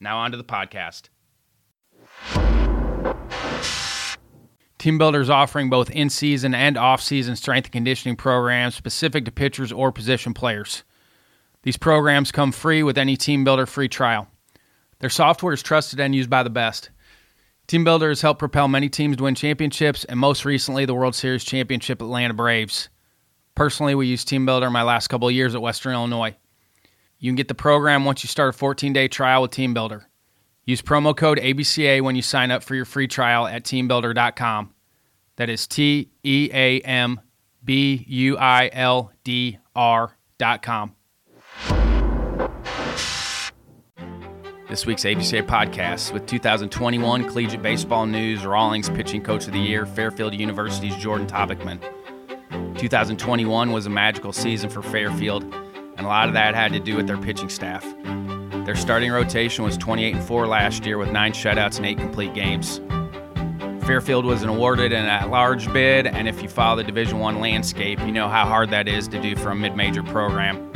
Now, on to the podcast. TeamBuildr is offering both in season and off season strength and conditioning programs specific to pitchers or position players. These programs come free with any TeamBuildr free trial. Their software is trusted and used by the best. TeamBuildr has helped propel many teams to win championships and most recently the World Series championship Atlanta Braves. Personally, we used TeamBuildr my last couple years at Western Illinois. You can get the program once you start a 14 day trial with TeamBuildr. Use promo code ABCA when you sign up for your free trial at teambuildr.com. That is T E A M B U I L D R.com. This week's ABCA podcast with 2021 Collegiate Baseball News Rawlings Pitching Coach of the Year, Fairfield University's Jordan Tabakman. 2021 was a magical season for Fairfield, and a lot of that had to do with their pitching staff. Their starting rotation was 28 and 4 last year with 9 shutouts and 8 complete games. Fairfield was awarded an at-large bid, and if you follow the Division 1 landscape, you know how hard that is to do for a mid-major program.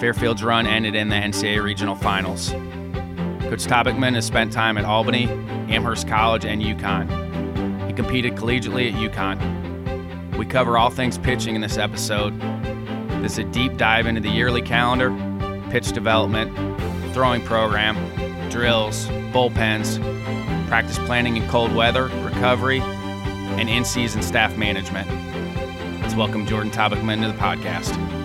Fairfield's run ended in the NCAA Regional Finals. Coach Tabakman has spent time at Albany, Amherst College, and UConn. He competed collegiately at UConn. We cover all things pitching in this episode. This is a deep dive into the yearly calendar, pitch development, throwing program, drills, bullpens, practice planning in cold weather, recovery, and in season staff management. Let's welcome Jordan Tabakman to the podcast.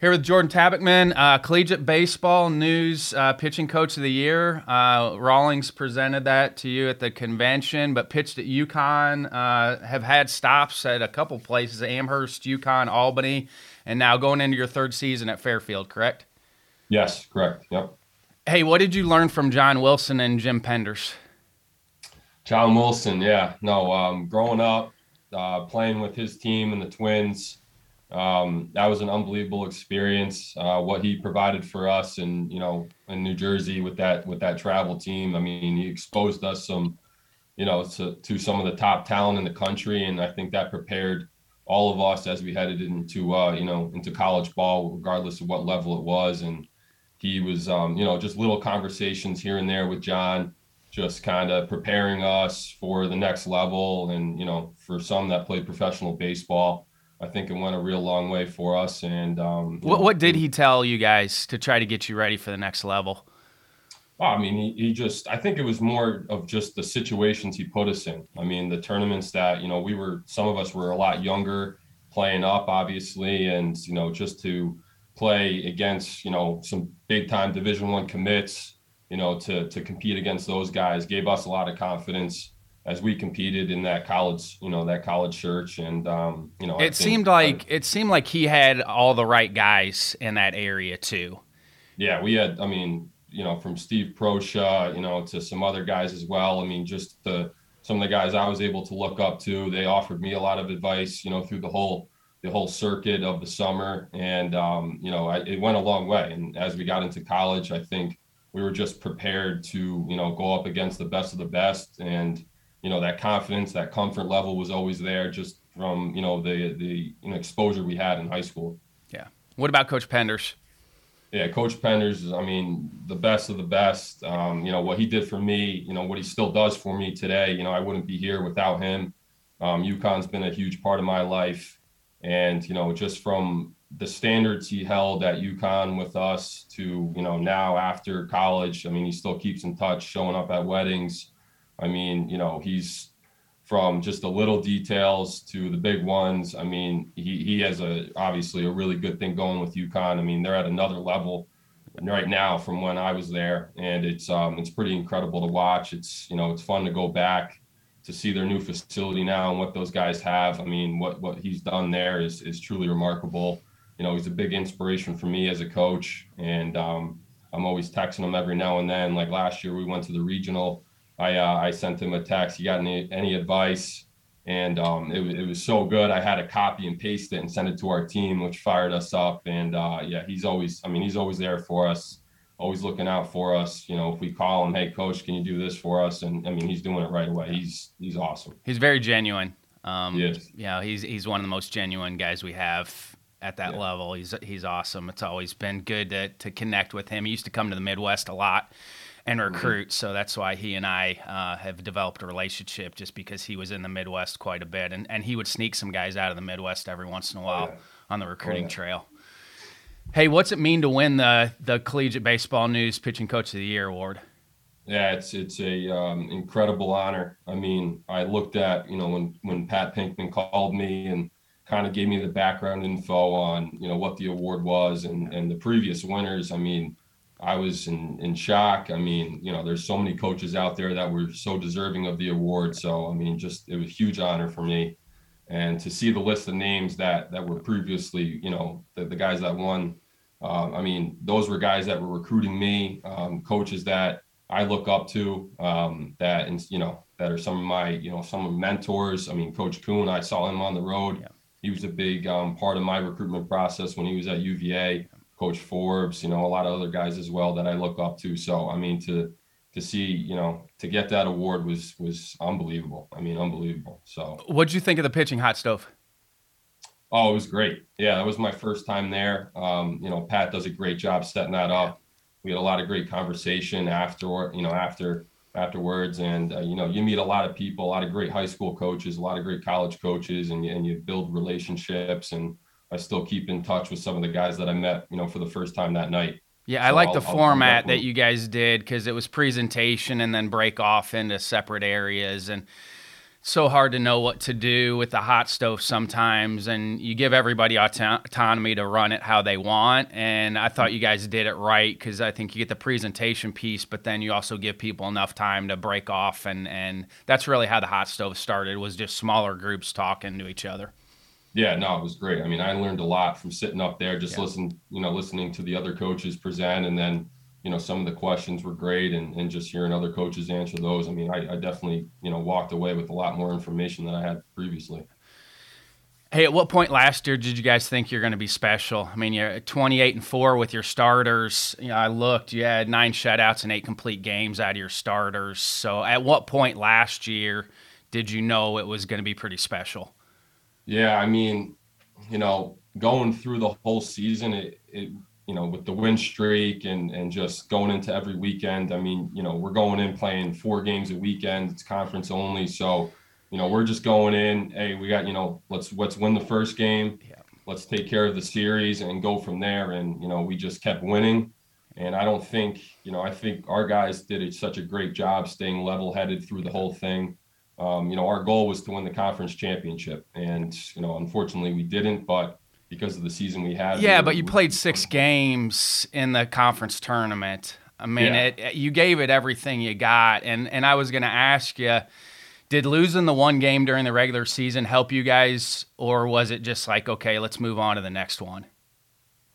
Here with Jordan Tabakman, uh, collegiate baseball news uh, pitching coach of the year. Uh, Rawlings presented that to you at the convention, but pitched at UConn. Uh, have had stops at a couple places: Amherst, UConn, Albany, and now going into your third season at Fairfield. Correct? Yes, correct. Yep. Hey, what did you learn from John Wilson and Jim Penders? John Wilson, yeah. No, um, growing up, uh, playing with his team and the Twins um, that was an unbelievable experience. Uh, what he provided for us, and you know, in New Jersey with that with that travel team. I mean, he exposed us some, you know, to, to some of the top talent in the country, and I think that prepared all of us as we headed into uh, you know into college ball, regardless of what level it was. And he was, um, you know, just little conversations here and there with John, just kind of preparing us for the next level, and you know, for some that played professional baseball I think it went a real long way for us. And um, what, know, what did he tell you guys to try to get you ready for the next level? Well, I mean, he, he just, I think it was more of just the situations he put us in. I mean, the tournaments that, you know, we were, some of us were a lot younger playing up, obviously, and, you know, just to play against, you know, some big time Division One commits, you know, to, to compete against those guys gave us a lot of confidence as we competed in that college, you know, that college church, and um, you know, it seemed like I, it seemed like he had all the right guys in that area too. Yeah, we had. I mean, you know, from Steve Proscia, you know, to some other guys as well. I mean, just the some of the guys I was able to look up to. They offered me a lot of advice, you know, through the whole the whole circuit of the summer, and um, you know, I, it went a long way. And as we got into college, I think we were just prepared to you know go up against the best of the best, and you know that confidence, that comfort level was always there, just from you know the the you know, exposure we had in high school. Yeah. What about Coach Penders? Yeah, Coach Penders, I mean, the best of the best. Um, you know, what he did for me, you know, what he still does for me today, you know, I wouldn't be here without him. Um, UConn's been a huge part of my life. And, you know, just from the standards he held at UConn with us to, you know, now after college, I mean, he still keeps in touch, showing up at weddings. I mean, you know, he's from just the little details to the big ones. I mean, he, he has a obviously a really good thing going with UConn. I mean, they're at another level right now from when I was there, and it's um, it's pretty incredible to watch. It's you know it's fun to go back to see their new facility now and what those guys have. I mean, what what he's done there is is truly remarkable. You know, he's a big inspiration for me as a coach, and um, I'm always texting him every now and then. Like last year, we went to the regional. I uh, I sent him a text. You got any any advice? And um, it, it was so good. I had to copy and paste it and send it to our team, which fired us up. And uh, yeah, he's always. I mean, he's always there for us always looking out for us. You know, if we call him, hey coach, can you do this for us? And I mean, he's doing it right away. He's he's awesome. He's very genuine. Um, yes. Yeah, he's he's one of the most genuine guys we have at that yeah. level. He's he's awesome. It's always been good to to connect with him. He used to come to the Midwest a lot and mm-hmm. recruit, mm-hmm. so that's why he and I uh, have developed a relationship. Just because he was in the Midwest quite a bit, and and he would sneak some guys out of the Midwest every once in a while oh, yeah. on the recruiting oh, yeah. trail. Hey, what's it mean to win the the Collegiate Baseball News Pitching Coach of the Year award? Yeah, it's it's a um, incredible honor. I mean, I looked at you know when when Pat Pinkman called me and kind of gave me the background info on you know what the award was and and the previous winners. I mean, I was in in shock. I mean, you know, there's so many coaches out there that were so deserving of the award. So I mean, just it was a huge honor for me and to see the list of names that that were previously, you know, the, the guys that won. Uh, I mean, those were guys that were recruiting me, um, coaches that I look up to, um, that and you know that are some of my you know some of mentors. I mean, Coach Kuhn, I saw him on the road. Yeah. He was a big um, part of my recruitment process when he was at UVA. Coach Forbes, you know, a lot of other guys as well that I look up to. So I mean, to to see, you know, to get that award was was unbelievable. I mean, unbelievable. So, what'd you think of the pitching hot stove? Oh, it was great. Yeah, that was my first time there. Um, you know, Pat does a great job setting that up. We had a lot of great conversation after, you know, after afterwards, and uh, you know, you meet a lot of people, a lot of great high school coaches, a lot of great college coaches, and and you build relationships. And I still keep in touch with some of the guys that I met, you know, for the first time that night. Yeah, I like the I'll, format I'll that you guys did because it was presentation and then break off into separate areas and so hard to know what to do with the hot stove sometimes and you give everybody autonomy to run it how they want and i thought you guys did it right because i think you get the presentation piece but then you also give people enough time to break off and and that's really how the hot stove started was just smaller groups talking to each other yeah, no, it was great. I mean, I learned a lot from sitting up there, just yeah. listen, you know, listening to the other coaches present, and then, you know, some of the questions were great, and and just hearing other coaches answer those. I mean, I, I definitely, you know, walked away with a lot more information than I had previously. Hey, at what point last year did you guys think you're going to be special? I mean, you're 28 and four with your starters. You know, I looked, you had nine shutouts and eight complete games out of your starters. So, at what point last year did you know it was going to be pretty special? Yeah, I mean, you know, going through the whole season, it, it you know, with the win streak and and just going into every weekend. I mean, you know, we're going in playing four games a weekend. It's conference only, so you know, we're just going in. Hey, we got you know, let's let's win the first game. Yeah. Let's take care of the series and go from there. And you know, we just kept winning. And I don't think, you know, I think our guys did such a great job staying level headed through the whole thing um, you know, our goal was to win the conference championship, and you know, unfortunately, we didn't. But because of the season we had, yeah, we but you played six games in the conference tournament. I mean, yeah. it, you gave it everything you got, and and I was going to ask you, did losing the one game during the regular season help you guys, or was it just like, okay, let's move on to the next one?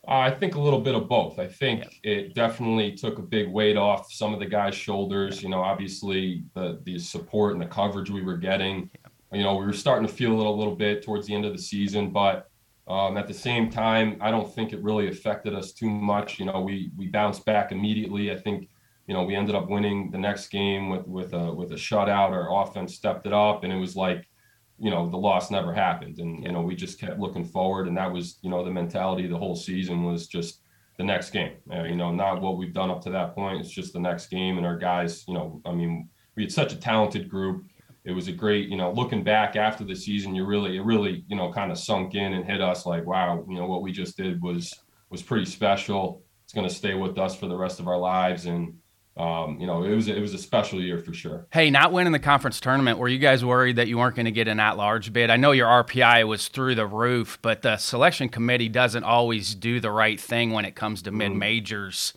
Uh, I think a little bit of both. I think yeah. it definitely took a big weight off some of the guys' shoulders. You know, obviously the the support and the coverage we were getting. You know, we were starting to feel it a little bit towards the end of the season, but Um, at the same time, I don't think it really affected us too much. You know, we we bounced back immediately. I think, you know, we ended up winning the next game with with a with a shutout. Our offense stepped it up, and it was like, you know, the loss never happened. And you know, we just kept looking forward, and that was, you know, the mentality the whole season was just the next game. Uh, you know, not what we've done up to that point. It's just the next game, and our guys. You know, I mean, we had such a talented group it was a great, you know, looking back after the season, you really, it really, you know, kind of sunk in and hit us like, wow, you know, what we just did was was pretty special. It's going to stay with us for the rest of our lives, and um, you know, it was it was a special year for sure. Hey, not winning the conference tournament, were you guys worried that you weren't going to get an at-large bid? I know your RPI was through the roof, but the selection committee doesn't always do the right thing when it comes to mm-hmm. mid majors.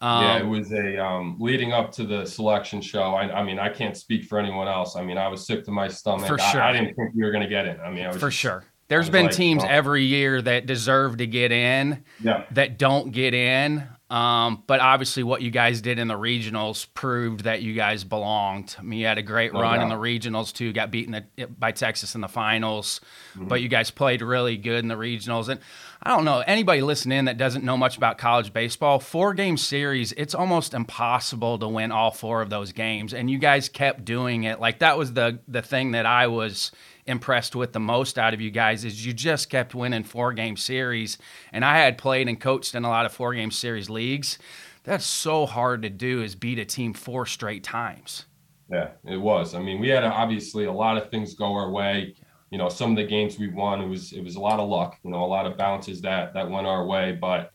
Um, yeah, it was a um, leading up to the selection show. I, I, mean, I can't speak for anyone else. I mean, I was sick to my stomach. For sure. I, I didn't think we were going to get in. I mean, I for just, sure. There's been like, teams oh. every year that deserve to get in, yeah. that don't get in. Um, but obviously, what you guys did in the regionals proved that you guys belonged. I mean, you had a great no run in the regionals too. Got beaten by Texas in the finals, mm-hmm. but you guys played really good in the regionals. And I don't know anybody listening that doesn't know much about college baseball. Four game series, it's almost impossible to win all four of those games, and you guys kept doing it. Like that was the the thing that I was impressed with the most out of you guys is you just kept winning four game series. And I had played and coached in a lot of four game series leagues. That's so hard to do is beat a team four straight times. Yeah, it was. I mean, we had obviously a lot of things go our way. You know, some of the games we won, it was it was a lot of luck. You know, a lot of bounces that that went our way. But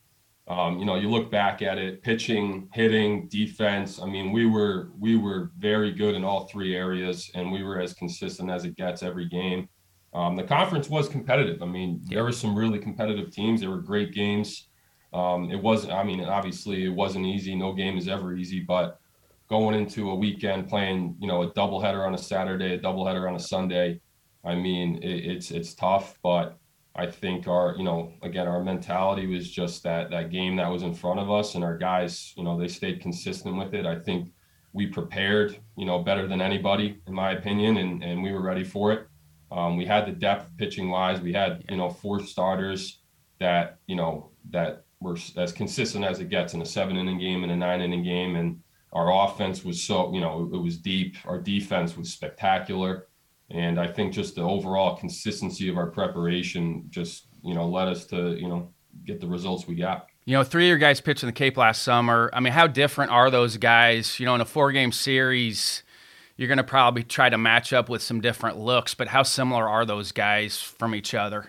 um, you know, you look back at it, pitching, hitting, defense. I mean, we were we were very good in all three areas, and we were as consistent as it gets every game. Um, the conference was competitive. I mean, there were some really competitive teams. There were great games. Um, it wasn't. I mean, obviously it wasn't easy. No game is ever easy, but going into a weekend playing, you know, a doubleheader on a Saturday, a doubleheader on a Sunday, I mean, it, it's it's tough, but I think our, you know, again, our mentality was just that that game that was in front of us, and our guys, you know, they stayed consistent with it. I think we prepared, you know, better than anybody, in my opinion, and and we were ready for it. Um, we had the depth pitching wise. We had, you know, four starters that, you know, that were as consistent as it gets in a seven inning game and a nine inning game, and our offense was so, you know, it was deep. Our defense was spectacular. And I think just the overall consistency of our preparation just, you know, led us to, you know, get the results we got. You know, three of your guys pitched in the Cape last summer. I mean, how different are those guys? You know, in a four game series, you're going to probably try to match up with some different looks, but how similar are those guys from each other?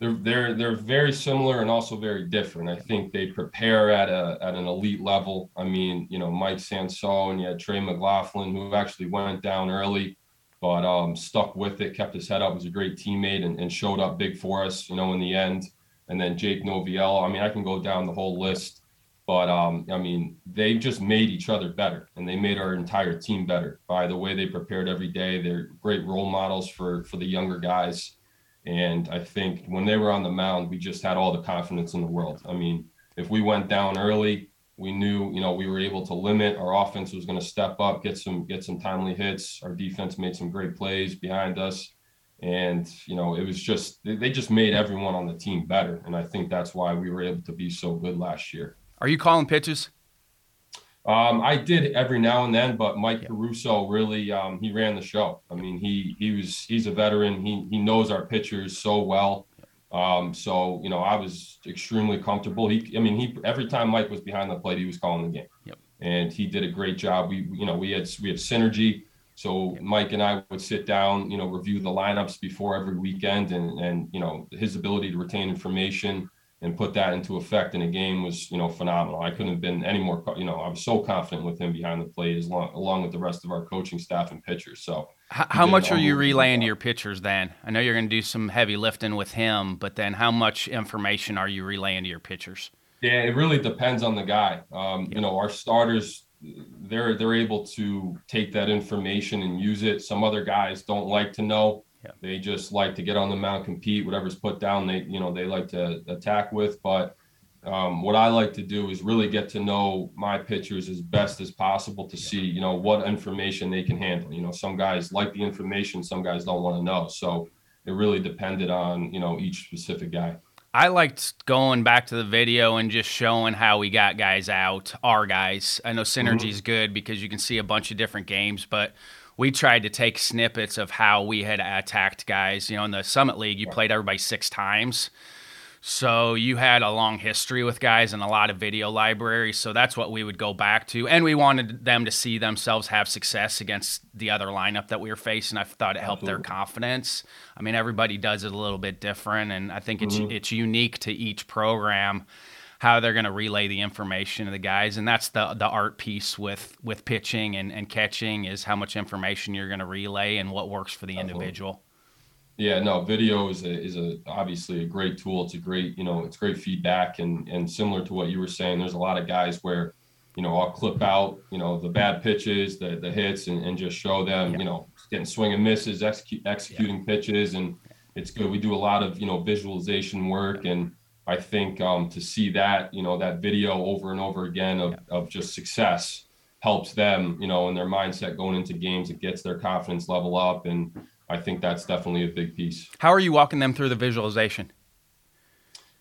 They're, they're, they're very similar and also very different. I think they prepare at a at an elite level. I mean, you know, Mike Sansone and you had Trey McLaughlin, who actually went down early but um, stuck with it, kept his head up, was a great teammate, and, and, showed up big for us, you know, in the end. And then Jake Noviello. I mean, I can go down the whole list, but um, I mean, they just made each other better, and they made our entire team better by the way they prepared every day. They're great role models for for the younger guys, and I think when they were on the mound, we just had all the confidence in the world. I mean, if we went down early, we knew, you know, we were able to limit. Our offense was going to step up, get some get some timely hits. Our defense made some great plays behind us, and you know, it was just they just made everyone on the team better. And I think that's why we were able to be so good last year. Are you calling pitches? Um, I did every now and then, but Mike Caruso really um, he ran the show. I mean, he he was he's a veteran. He he knows our pitchers so well. Um, so you know, I was extremely comfortable. He, I mean, he every time Mike was behind the plate, he was calling the game, yep. and he did a great job. We, you know, we had we had synergy. So Mike and I would sit down, you know, review the lineups before every weekend, and and you know, his ability to retain information and put that into effect in a game was, you know, phenomenal. I couldn't have been any more, you know, I was so confident with him behind the plate, as long along with the rest of our coaching staff and pitchers. So how, how much are you relaying to your pitchers then? I know you're going to do some heavy lifting with him, but then how much information are you relaying to your pitchers? Yeah, it really depends on the guy. Um, You know, our starters, they're they're able to take that information and use it. Some other guys don't like to know. They just like to get on the mound, compete, whatever's put down. They you know they like to attack with, but um, what I like to do is really get to know my pitchers as best as possible to see, you know, what information they can handle. You know, some guys like the information, some guys don't want to know. So it really depended on you know each specific guy. I liked going back to the video and just showing how we got guys out, our guys. I know synergy is mm-hmm. good because you can see a bunch of different games, but we tried to take snippets of how we had attacked guys. You know, in the Summit League, you played everybody six times. So you had a long history with guys and a lot of video libraries. So that's what we would go back to. And we wanted them to see themselves have success against the other lineup that we were facing. I thought it helped Absolutely. their confidence. I mean, everybody does it a little bit different. And I think it's, mm-hmm. it's unique to each program how they're going to relay the information to the guys and that's the the art piece with with pitching and, and catching is how much information you're going to relay and what works for the Absolutely. individual yeah, no, video is a, is a obviously a great tool. It's a great, you know, it's great feedback and and similar to what you were saying, there's a lot of guys where, you know, I'll clip out, you know, the bad pitches, the the hits and, and just show them, yeah. you know, getting swing and misses, execute, executing yeah. pitches and it's good. We do a lot of, you know, visualization work and I think um, to see that, you know, that video over and over again of, yeah. of just success helps them, you know, in their mindset going into games. It gets their confidence level up and I think that's definitely a big piece. How are you walking them through the visualization?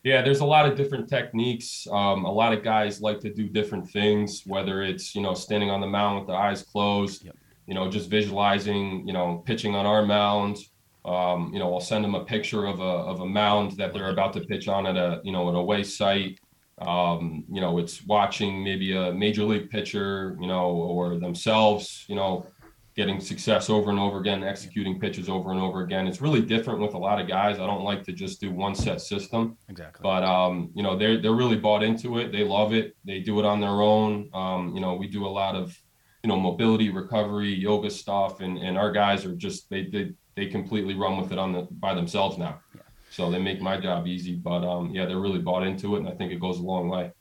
Yeah, there's a lot of different techniques. Um, a lot of guys like to do different things, whether it's you know standing on the mound with the eyes closed, yep. you know just visualizing, you know pitching on our mound. Um, you know, I'll send them a picture of a of a mound that they're about to pitch on at a you know an away site. Um, you know, it's watching maybe a major league pitcher, you know, or themselves, you know, getting success over and over again, executing pitches over and over again. It's really different with a lot of guys. I don't like to just do one set system. Exactly. But um, you know, they're they're really bought into it. They love it. They do it on their own. Um, you know, we do a lot of you know mobility, recovery, yoga stuff, and and our guys are just they they they completely run with it on the by themselves now. Yeah. So they make my job easy. But um, yeah, they're really bought into it, and I think it goes a long way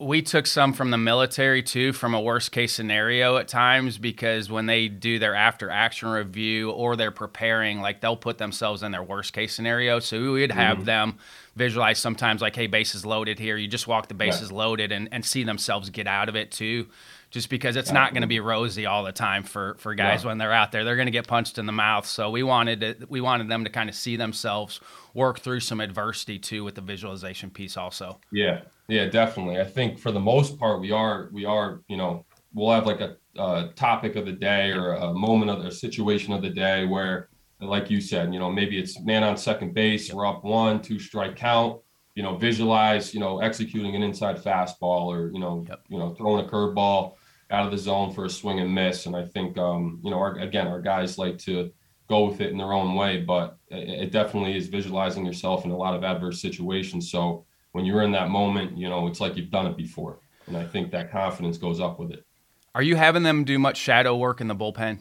we took some from the military too from a worst case scenario at times because when they do their after action review or they're preparing like they'll put themselves in their worst case scenario so we would have mm-hmm. them visualize sometimes like hey bases loaded here you just walk the bases yeah. loaded and, and see themselves get out of it too just because it's not going to be rosy all the time for for guys yeah. when they're out there. They're going to get punched in the mouth. So we wanted to, we wanted them to kind of see themselves work through some adversity too with the visualization piece also. Yeah. Yeah, definitely. I think for the most part we are we are, you know, we'll have like a, a topic of the day or a moment of a situation of the day where like you said, you know, maybe it's man on second base, we're up one, two strike count you know, visualize, you know, executing an inside fastball or, you know, yep. you know, throwing a curveball out of the zone for a swing and miss. And I think, um, you know, our, again, our guys like to go with it in their own way, but it, it definitely is visualizing yourself in a lot of adverse situations. So when you're in that moment, you know, it's like you've done it before. And I think that confidence goes up with it. Are you having them do much shadow work in the bullpen?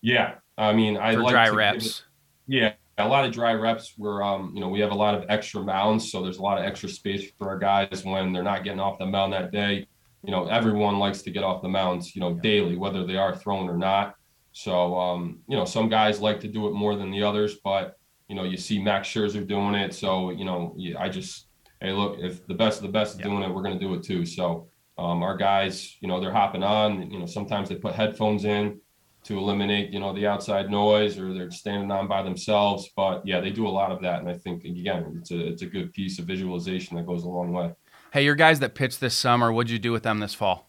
Yeah. I mean, I for like dry reps. It, yeah a lot of dry reps where um, you know we have a lot of extra mounds, so there's a lot of extra space for our guys when they're not getting off the mound that day. You know, everyone likes to get off the mounds, you know, daily, whether they are thrown or not. So um, you know, some guys like to do it more than the others, but you know, you see Max Scherzer doing it, so you know, I just hey, look, if the best of the best is doing it, we're going to do it too. So um, our guys, you know, they're hopping on. You know, sometimes they put headphones in to eliminate, you know, the outside noise or they're standing on by themselves. But yeah, they do a lot of that. And I think again, it's a it's a good piece of visualization that goes a long way. Hey, your guys that pitched this summer, what'd you do with them this fall?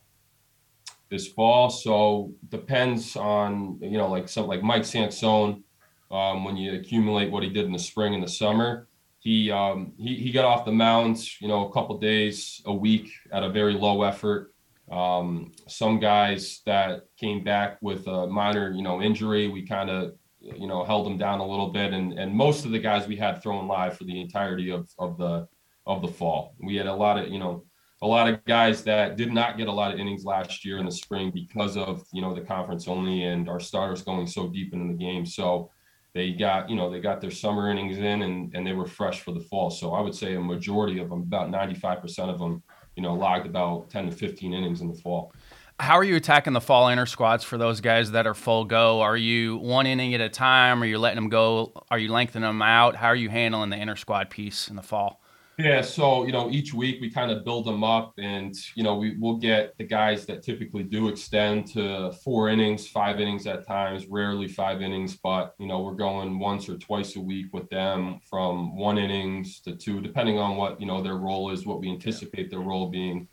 This fall, so depends on you know, like some like Mike Sansone, um, when you accumulate what he did in the spring and the summer, he um, he he got off the mound, you know, a couple days a week at a very low effort. Um, some guys that came back with a minor, you know, injury, we kind of, you know, held them down a little bit. And and most of the guys we had thrown live for the entirety of of the of the fall. We had a lot of, you know, a lot of guys that did not get a lot of innings last year in the spring because of you know the conference only and our starters going so deep into the game. So they got you know they got their summer innings in and and they were fresh for the fall. So I would say a majority of them, about 95% of them, you know, logged about 10 to 15 innings in the fall. How are you attacking the fall inner squads for those guys that are full go? Are you one inning at a time? Are you letting them go? Are you lengthening them out? How are you handling the inner squad piece in the fall? Yeah, so you know, each week we kind of build them up, and you know, we will get the guys that typically do extend to four innings, five innings at times, rarely five innings, but you know, we're going once or twice a week with them from one innings to two, depending on what you know their role is, what we anticipate their role being.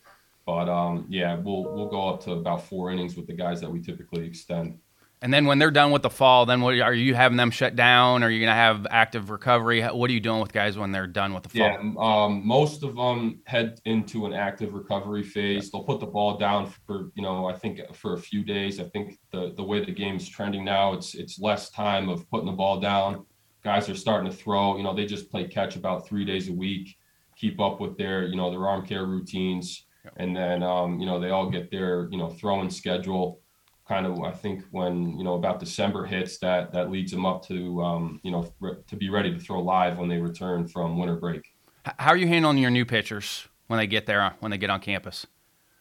But um, yeah, we'll we'll go up to about four innings with the guys that we typically extend. And then when they're done with the fall, then what are you having them shut down? Are you going to have active recovery? What are you doing with guys when they're done with the fall? Yeah, um, most of them head into an active recovery phase. Yeah. They'll put the ball down for you know I think for a few days. I think the the way the game's trending now, it's it's less time of putting the ball down. Guys are starting to throw. You know, they just play catch about three days a week, keep up with their you know their arm care routines, yeah. and then um, you know they all get their you know throwing schedule kind of I think when you know about December hits that that leads them up to um, you know re- to be ready to throw live when they return from winter break. How are you handling your new pitchers when they get there when they get on campus?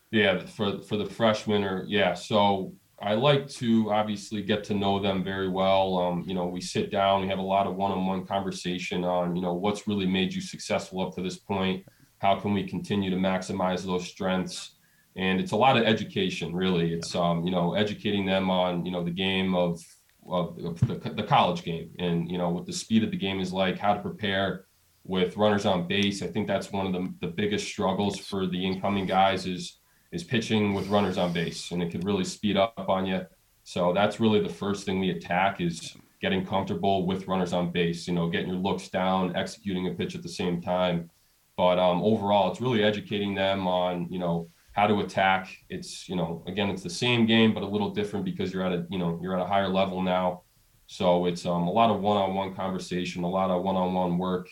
Yeah, for for the freshmen or yeah, so I like to obviously get to know them very well. Um, you know, we sit down, we have a lot of one-on-one conversation on you know what's really made you successful up to this point. How can we continue to maximize those strengths? And it's a lot of education really. It's um you know educating them on you know the game of of, of the, the college game and you know what the speed of the game is like how to prepare with runners on base. I think that's one of the, the biggest struggles for the incoming guys is is pitching with runners on base and it could really speed up on you so that's really the first thing we attack is getting comfortable with runners on base you know getting your looks down executing a pitch at the same time. But um, overall it's really educating them on you know how to attack. It's you know again it's the same game but a little different because you're at a you know you're at a higher level now. So it's um, a lot of one-on-one conversation, a lot of one-on-one work,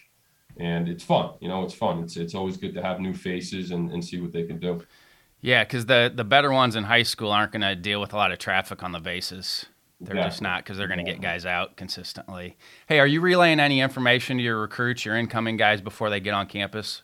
and it's fun. You know, it's fun. It's it's always good to have new faces and, and see what they can do. Yeah, because the the better ones in high school aren't going to deal with a lot of traffic on the bases. They're just not because they're going to get guys out consistently. Hey, are you relaying any information to your recruits, your incoming guys, before they get on campus?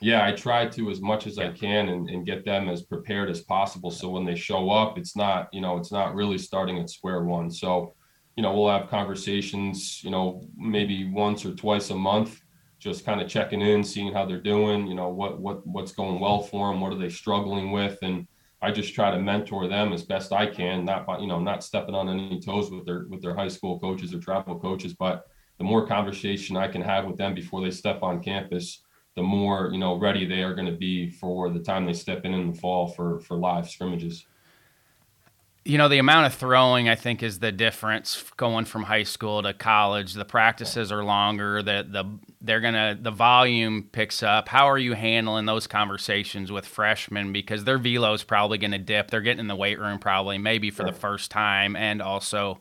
Yeah, I try to as much as I can and, and get them as prepared as possible. So when they show up, it's not, you know, it's not really starting at square one. So, you know, we'll have conversations, you know, maybe once or twice a month, just kind of checking in, seeing how they're doing, you know, what, what, what's going well for them, what are they struggling with. And I just try to mentor them as best I can, not by, you know, not stepping on any toes with their, with their high school coaches or travel coaches, but the more conversation I can have with them before they step on campus, the more you know ready they are going to be for the time they step in in the fall for for live scrimmages. You know, the amount of throwing I think is the difference going from high school to college. The practices are longer. The the they're gonna the volume picks up. How are you handling those conversations with freshmen because their velo is probably going to dip. They're getting in the weight room probably maybe for sure. the first time, and also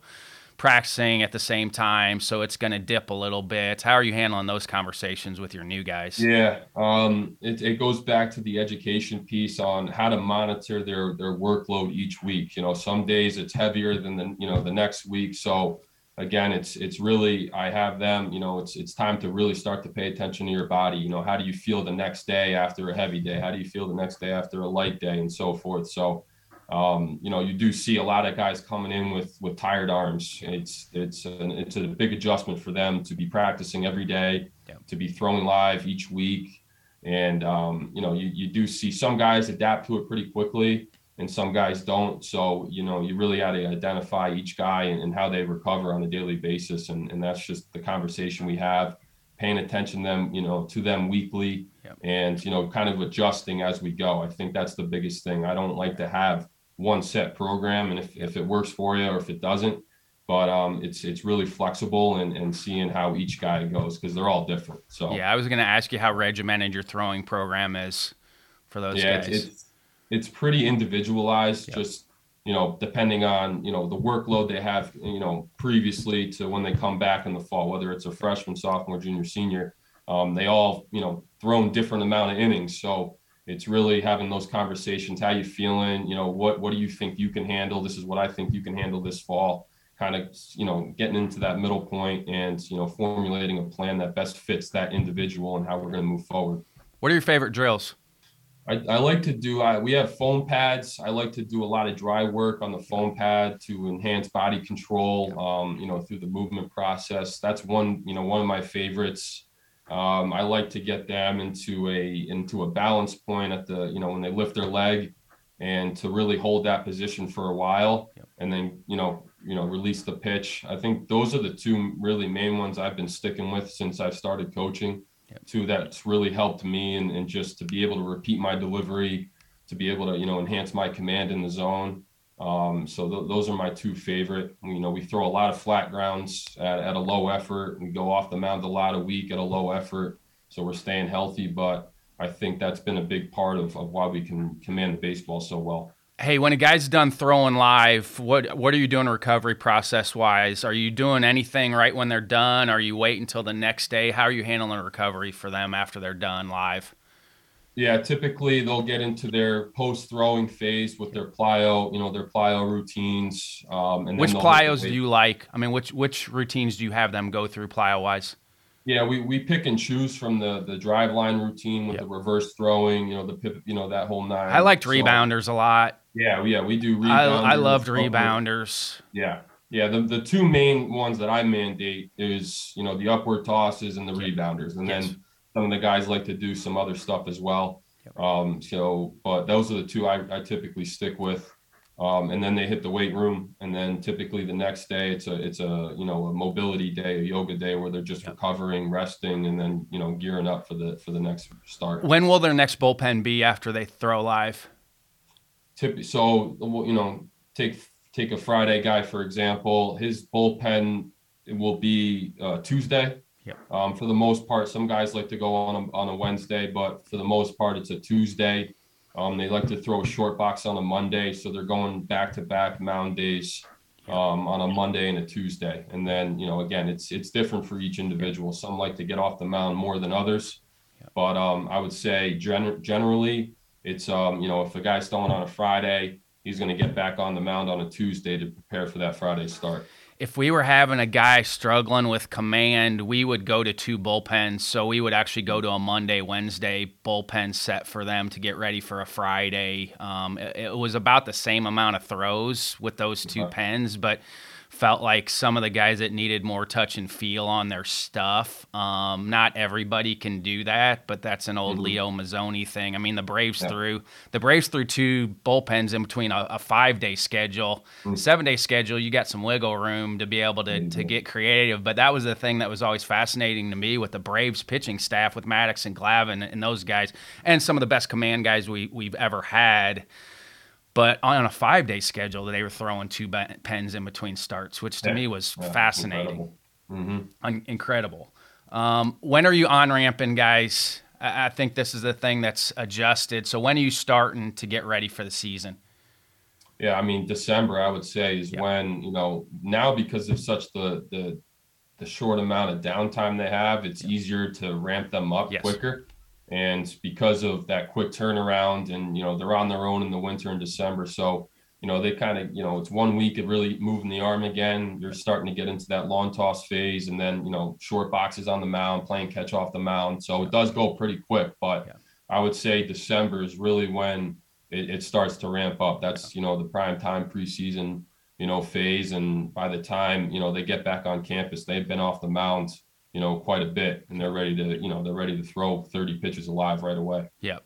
practicing at the same time, so it's going to dip a little bit. How are you handling those conversations with your new guys? Yeah, um, it, it goes back to the education piece on how to monitor their their workload each week. You know, some days it's heavier than the you know the next week, so again it's it's really i have them you know it's it's time to really start to pay attention to your body you know how do you feel the next day after a heavy day how do you feel the next day after a light day and so forth so um, you know, you do see a lot of guys coming in with with tired arms. It's it's an, it's a big adjustment for them to be practicing every day, yeah. to be throwing live each week, and um, you know, you you do see some guys adapt to it pretty quickly, and some guys don't. So you know, you really got to identify each guy and, and, how they recover on a daily basis, and and that's just the conversation we have, paying attention them, you know, to them weekly. And you know, kind of adjusting as we go. I think that's the biggest thing. I don't like to have one set program and if, if it works for you or if it doesn't. But um, it's it's really flexible and, and seeing how each guy goes because they're all different so. Yeah i was going to ask you how regimented your throwing program is for those yeah, guys. it's, it's, it's pretty individualized yep. just you know depending on you know the workload they have you know previously to when they come back in the fall whether it's a freshman sophomore junior senior um, they all you know thrown different amount of innings. So it's really having those conversations how you feeling you know what what do you think you can handle? This is what i think you can handle this fall. Kind of you know getting into that middle point and you know formulating a plan that best fits that individual and how we're going to move forward. What are your favorite drills? I, I like to do I, we have foam pads. I like to do a lot of dry work on the foam pad to enhance body control um, you know through the movement process. That's one you know one of my favorites Um, I like to get them into a into a balance point at the you know when they lift their leg, and to really hold that position for a while, yep. and then you know you know release the pitch. I think those are the two really main ones I've been sticking with since I've started coaching. Yep. Two that's really helped me, and, and just to be able to repeat my delivery, to be able to you know enhance my command in the zone. Um, so th- those are my two favorite. You know, we throw a lot of flat grounds at, at a low effort. We go off the mound a lot a week at a low effort. So we're staying healthy, but I think that's been a big part of, of why we can command the baseball so well. Hey, when a guy's done throwing live, what what are you doing recovery process wise? Are you doing anything right when they're done? Are you wait until the next day? How are you handling recovery for them after they're done live? Yeah, typically they'll get into their post throwing phase with their plyo, you know, their plyo routines. Um, and which plyos do you like? I mean, which which routines do you have them go through plyo wise? Yeah, we, we pick and choose from the the Driveline routine with yep. the reverse throwing, you know, the pip, you know, that whole nine. I liked so, rebounders a lot. Yeah, yeah, we do rebounders. I, I loved rebounders. Yeah. Yeah, the, the two main ones that I mandate is, you know, the upward tosses and the rebounders. And yes. then some of the guys like to do some other stuff as well. Yep. Um, so, but those are the two I, I typically stick with. Um, and then they hit the weight room, and then typically the next day it's a it's a you know a mobility day, a yoga day where they're just yep. recovering, resting, and then you know gearing up for the for the next start. When will their next bullpen be after they throw live? Tip, so you know take take a Friday guy for example, his bullpen will be uh, Tuesday. Um, for the most part, some guys like to go on a, on a Wednesday, but for the most part, it's a Tuesday. Um, they like to throw a short box on a Monday, so they're going back to back mound days um, on a Monday and a Tuesday. And then you know, again, it's it's different for each individual. Some like to get off the mound more than others, but um, I would say gen- generally, it's um, you know, if a guy's throwing on a Friday, he's going to get back on the mound on a Tuesday to prepare for that Friday start if we were having a guy struggling with command, we would go to two bullpens. So we would actually go to a Monday, Wednesday bullpen set for them to get ready for a Friday. Um, it, it, was about the same amount of throws with those two pens, but felt like some of the guys that needed more touch and feel on their stuff. Um, not everybody can do that, but that's an old mm-hmm. Leo Mazzone thing. I mean, the Braves yeah. threw the Braves threw two bullpens in between a, a five day schedule, mm-hmm. seven day schedule. You got some wiggle room to be able to mm-hmm. to get creative. But that was the thing that was always fascinating to me with the Braves pitching staff with Maddux and Glavine and those guys, and some of the best command guys we we've ever had. But on a five day schedule, they were throwing two pens in between starts, which to yeah. me was yeah, fascinating. Incredible. Mm-hmm. incredible. Um, when are you on ramping, guys? I-, I think this is the thing that's adjusted. So when are you starting to get ready for the season? Yeah, I mean December, I would say is when you know now because of such the the the short amount of downtime they have, it's easier to ramp them up yes. quicker. And because of that quick turnaround, and you know they're on their own in the winter in December, so you know they kind of you know it's one week of really moving the arm again. You're starting to get into that long toss phase, and then you know short boxes on the mound, playing catch off the mound. So it does go pretty quick, but yeah. I would say December is really when it, it starts to ramp up. That's you know the prime time preseason you know phase, and by the time you know they get back on campus, they've been off the mound you know, quite a bit, and they're ready to, you know, they're ready to throw 30 pitches alive right away. Yep.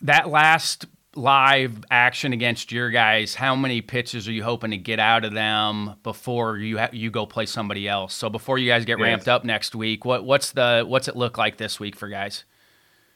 That last live action against your guys, how many pitches are you hoping to get out of them before you ha- you go play somebody else? So before you guys get yes. ramped up next week, what what's the what's it look like this week for guys?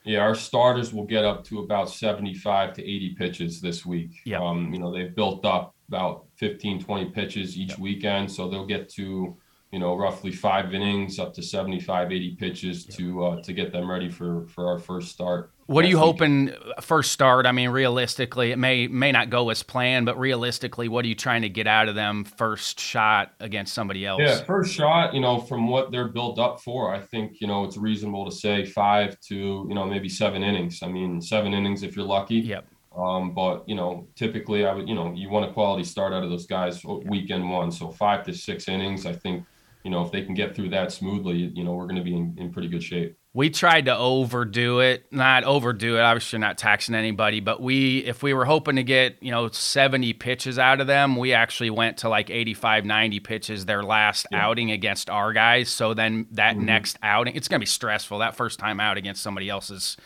Yeah, our starters will get up to about 75 to 80 pitches this week. Yeah. Um, you know, they've built up about 15, 20 pitches each yep. weekend. So they'll get to you know, roughly five innings, up to 75, 80 pitches yeah. to uh, to get them ready for for our first start. What are you hoping first start? I mean, realistically, it may may not go as planned, but realistically, what are you trying to get out of them first shot against somebody else? Yeah, first shot, you know, from what they're built up for, I think you know it's reasonable to say five to you know maybe seven innings. I mean, seven innings if you're lucky. Yep. Um, but you know, typically, I would you know you want a quality start out of those guys weekend one, so five to six innings. I think you know, if they can get through that smoothly, you know, we're going to be in, in pretty good shape we tried to overdo it not overdo it obviously not taxing anybody but we if we were hoping to get you know 70 pitches out of them we actually went to like 85 90 pitches their last yeah. outing against our guys so then that mm-hmm. next outing it's going to be stressful that first time out against somebody else's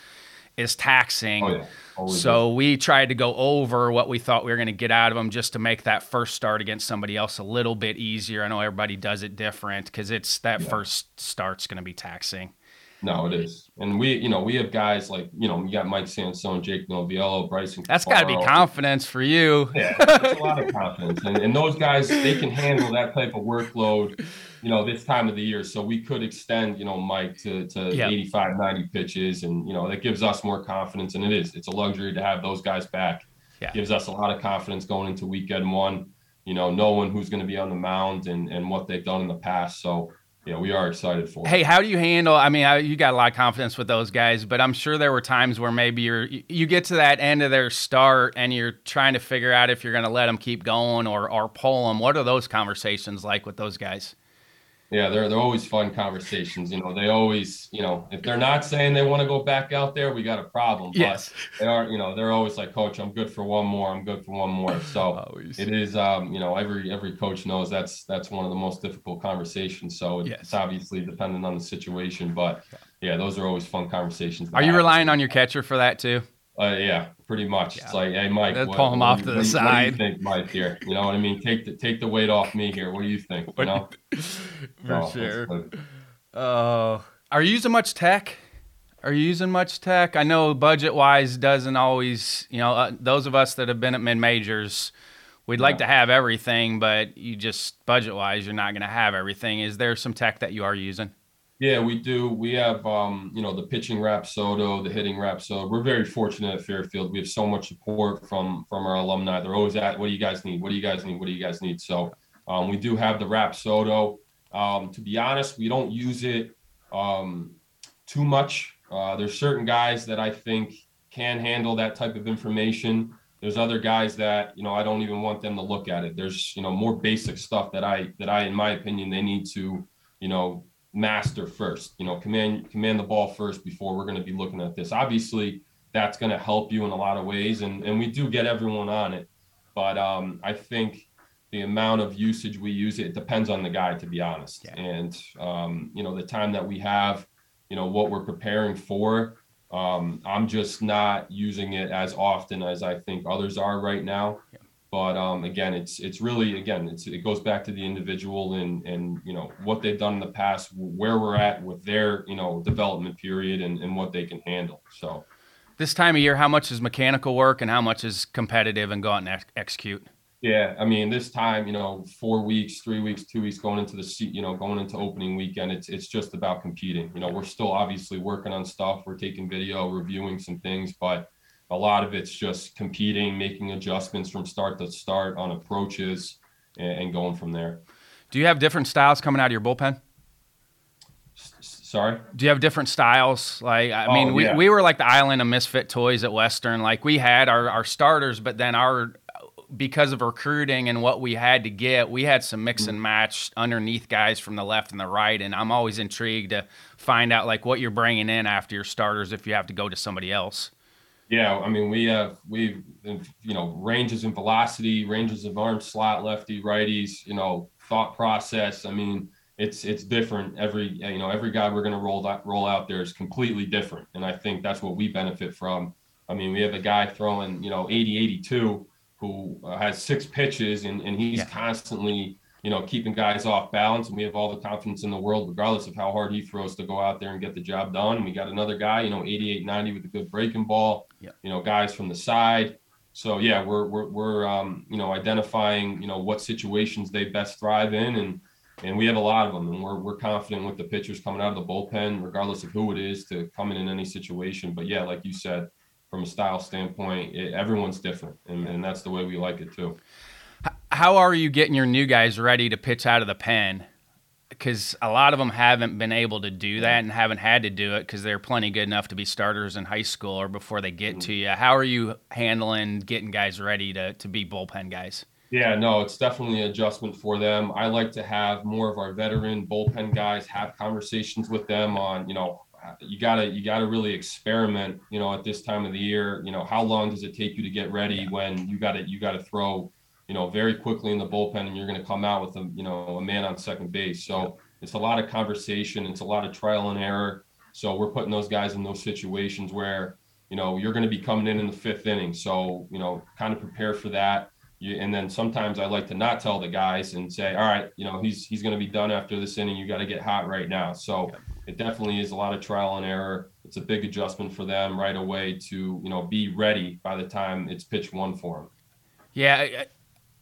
is taxing oh, yeah. So is. we tried to go over what we thought we were going to get out of them just to make that first start against somebody else a little bit easier i know everybody does it different because it's that yeah. first start's going to be taxing no, it is. And we, you know, we have guys like, you know, you got Mike Sansone, Jake Noviello, Bryson. That's got to be confidence for you. Yeah, a lot of confidence. And, and those guys, they can handle that type of workload, you know, this time of the year. So we could extend, you know, Mike to, to yep. 85, 90 pitches. And, you know, that gives us more confidence. And it is, it's a luxury to have those guys back. Yeah. Gives us a lot of confidence going into weekend one, you know, knowing who's going to be on the mound and, and what they've done in the past. So, yeah, we are excited for. Hey, how do you handle? I mean, I, you got a lot of confidence with those guys, but I'm sure there were times where maybe you're you get to that end of their start and you're trying to figure out if you're going to let them keep going or or pull them. What are those conversations like with those guys? Yeah, they're they're always fun conversations. You know, they always, you know, if they're not saying they want to go back out there, we got a problem. But yes. they are, you know, they're always like, Coach, I'm good for one more. I'm good for one more. So always. it is, um, you know, every every coach knows that's that's one of the most difficult conversations. So it's yes. obviously dependent on the situation, but yeah, those are always fun conversations. Are you relying on your catcher for that too? Uh, yeah, pretty much. Yeah. It's like, hey, Mike, what, pull him what, off to what, the side. What do you think, Mike? Here, you know what I mean? Take the take the weight off me here. What do you think? You know, for sure. Uh, are you using much tech? Are you using much tech? I know budget wise doesn't always. You know, uh, those of us that have been at mid majors, we'd yeah. like to have everything, but you just budget wise, you're not going to have everything. Is there some tech that you are using? Yeah, we do. We have, um, you know, the pitching rap Rapsodo, the hitting rap Rapsodo. We're very fortunate at Fairfield. We have so much support from from our alumni. They're always at, "What do you guys need? What do you guys need? What do you guys need?" So um, we do have the Rapsodo. Um, to be honest, we don't use it um, too much. Uh, there's certain guys that I think can handle that type of information. There's other guys that you know I don't even want them to look at it. There's you know more basic stuff that I that I, in my opinion, they need to you know master first. You know, command command the ball first before we're going to be looking at this. Obviously, that's going to help you in a lot of ways, and and we do get everyone on it. But um, I think the amount of usage we use it, it depends on the guy, to be honest. Yeah. And um, you know, the time that we have, you know, what we're preparing for. Um, I'm just not using it as often as I think others are right now. Yeah but um, again, it's it's really again it's it goes back to the individual and and you know what they've done in the past, where we're at with their you know development period and, and what they can handle. So this time of year, how much is mechanical work and how much is competitive and go out and ex- execute? Yeah, I mean this time, you know, four weeks, three weeks, two weeks going into the seat, you know, going into opening weekend, it's it's just about competing. You know, we're still obviously working on stuff. We're taking video, reviewing some things, but a lot of it's just competing, making adjustments from start to start on approaches, and, and going from there. Do you have different styles coming out of your bullpen? sorry. Do you have different styles? Like, I oh, mean, we, yeah. we were like the island of misfit toys at Western. Like, we had our, our starters, but then our because of recruiting and what we had to get, we had some mix mm. and match underneath guys from the left and the right. And I'm always intrigued to find out like what you're bringing in after your starters if you have to go to somebody else. Yeah, I mean, we have we you know ranges in velocity, ranges of arm slot, lefty, righties, you know, thought process. I mean, it's it's different every you know every guy we're going to roll that roll out there is completely different, and I think that's what we benefit from. I mean, we have a guy throwing you know 80, 82 who has six pitches, and and he's yeah. constantly you know, keeping guys off balance. And we have all the confidence in the world, regardless of how hard he throws to go out there and get the job done. And we got another guy, you know, 88, 90 with a good breaking ball, yeah. you know, guys from the side. So yeah, we're, we're, we're, um, you know, identifying, you know, what situations they best thrive in. And, and we have a lot of them and we're, we're confident with the pitchers coming out of the bullpen, regardless of who it is to come in in any situation. But yeah, like you said, from a style standpoint, it, everyone's different and, and that's the way we like it too how are you getting your new guys ready to pitch out of the pen? Because a lot of them haven't been able to do that and haven't had to do it because they're plenty good enough to be starters in high school or before they get mm-hmm. to you. How are you handling getting guys ready to, to be bullpen guys? Yeah, no, it's definitely an adjustment for them. I like to have more of our veteran bullpen guys have conversations with them on, you know, you gotta you gotta really experiment, you know, at this time of the year. You know, how long does it take you to get ready when you gotta you gotta throw, you know, very quickly in the bullpen and you're gonna come out with a you know a man on second base. So it's a lot of conversation, it's a lot of trial and error. So we're putting those guys in those situations where you know you're going to be coming in in the fifth inning. So you know kind of prepare for that. You, and then sometimes i like to not tell the guys and say all right you know he's he's going to be done after this inning. You got to get hot right now. So it definitely is a lot of trial and error. It's a big adjustment for them right away to you know be ready by the time it's pitch one for them yeah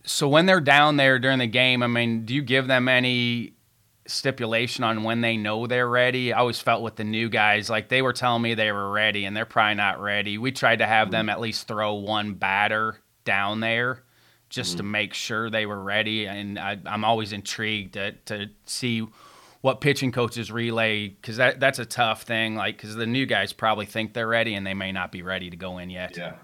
so when they're down there during the game i mean do you give them any stipulation on when they know they're ready. I always felt with the new guys, like they were telling me they were ready and they're probably not ready. We tried to have them at least throw one batter down there just mm-hmm. to make sure they were ready. And I, am always intrigued to, to see what pitching coaches relay because that, that's a tough thing. Like, because the new guys probably think they're ready and they may not be ready to go in yet. Yeah.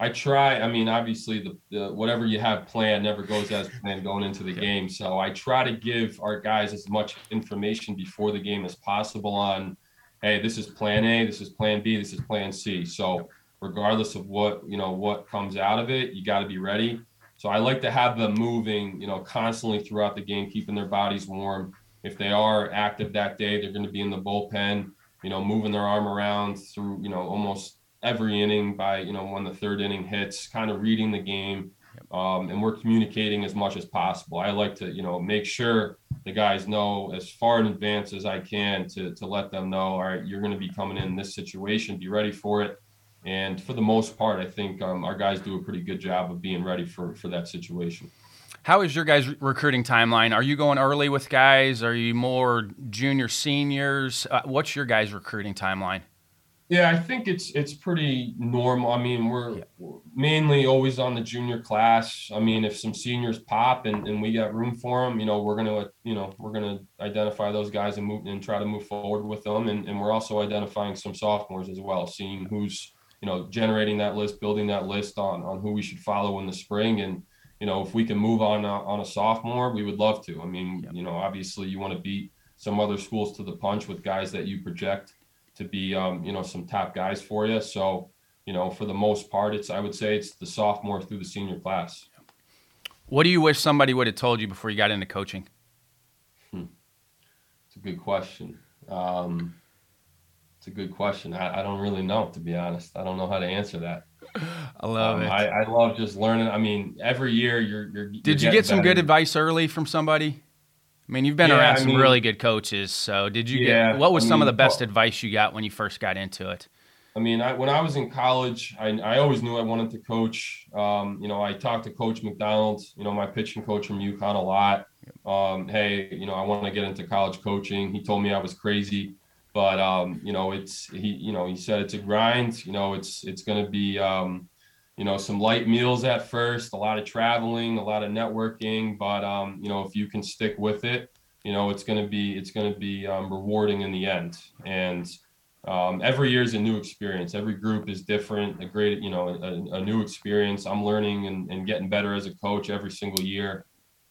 I try. I mean, obviously, the, the, whatever you have planned never goes as planned going into the game. So I try to give our guys as much information before the game as possible on, hey, this is Plan A, this is Plan B, this is Plan C. So regardless of what you know what comes out of it, you got to be ready. So I like to have them moving, you know, constantly throughout the game, keeping their bodies warm. If they are active that day, they're going to be in the bullpen, you know, moving their arm around through, you know, almost every inning by you know when the third inning hits, kind of reading the game, um, and we're communicating as much as possible. I like to you know make sure the guys know as far in advance as I can to to let them know, all right, you're going to be coming in this situation, be ready for it. And for the most part, I think um, our guys do a pretty good job of being ready for for that situation. How is your guys' recruiting timeline? Are you going early with guys? Are you more junior seniors? Uh, what's your guys' recruiting timeline? Yeah, I think it's it's pretty normal. I mean, we're, yeah. mainly always on the junior class. I mean, if some seniors pop and, and we got room for them, you know, we're gonna you know we're gonna identify those guys and move and try to move forward with them. And, and we're also identifying some sophomores as well, seeing who's you know generating that list, building that list on on who we should follow in the spring. And you know, if we can move on uh, on a sophomore, we would love to. I mean, yeah. you know, obviously you want to beat some other schools to the punch with guys that you project to be um, you know some top guys for you. So you know for the most part, it's I would say it's the sophomore through the senior class. What do you wish somebody would have told you before you got into coaching? Hmm. It's a good question. Um, it's a good question. I, I, don't really know, to be honest. I don't know how to answer that. I love um, it. I, I, love just learning. I mean, every year you're. you're Did you're you get some better. good advice early from somebody? I mean, you've been yeah, around I some mean, really good coaches. So, did you yeah, get what was I some mean, of the best well, advice you got when you first got into it? I mean, I, when I was in college, I, I always knew I wanted to coach. Um, you know, I talked to Coach MacDonald, you know, my pitching coach from UConn a lot. Um, hey, you know, I want to get into college coaching. He told me I was crazy, but um, you know, it's he, you know, he said it's a grind. You know, it's it's going to be um, you know some light meals at first a lot of traveling a lot of networking but um, you know if you can stick with it you know it's going to be it's going to be um, rewarding in the end. And um, every year is a new experience. Every group is different. A great you know a, a new experience. I'm learning and, and, getting better as a coach every single year.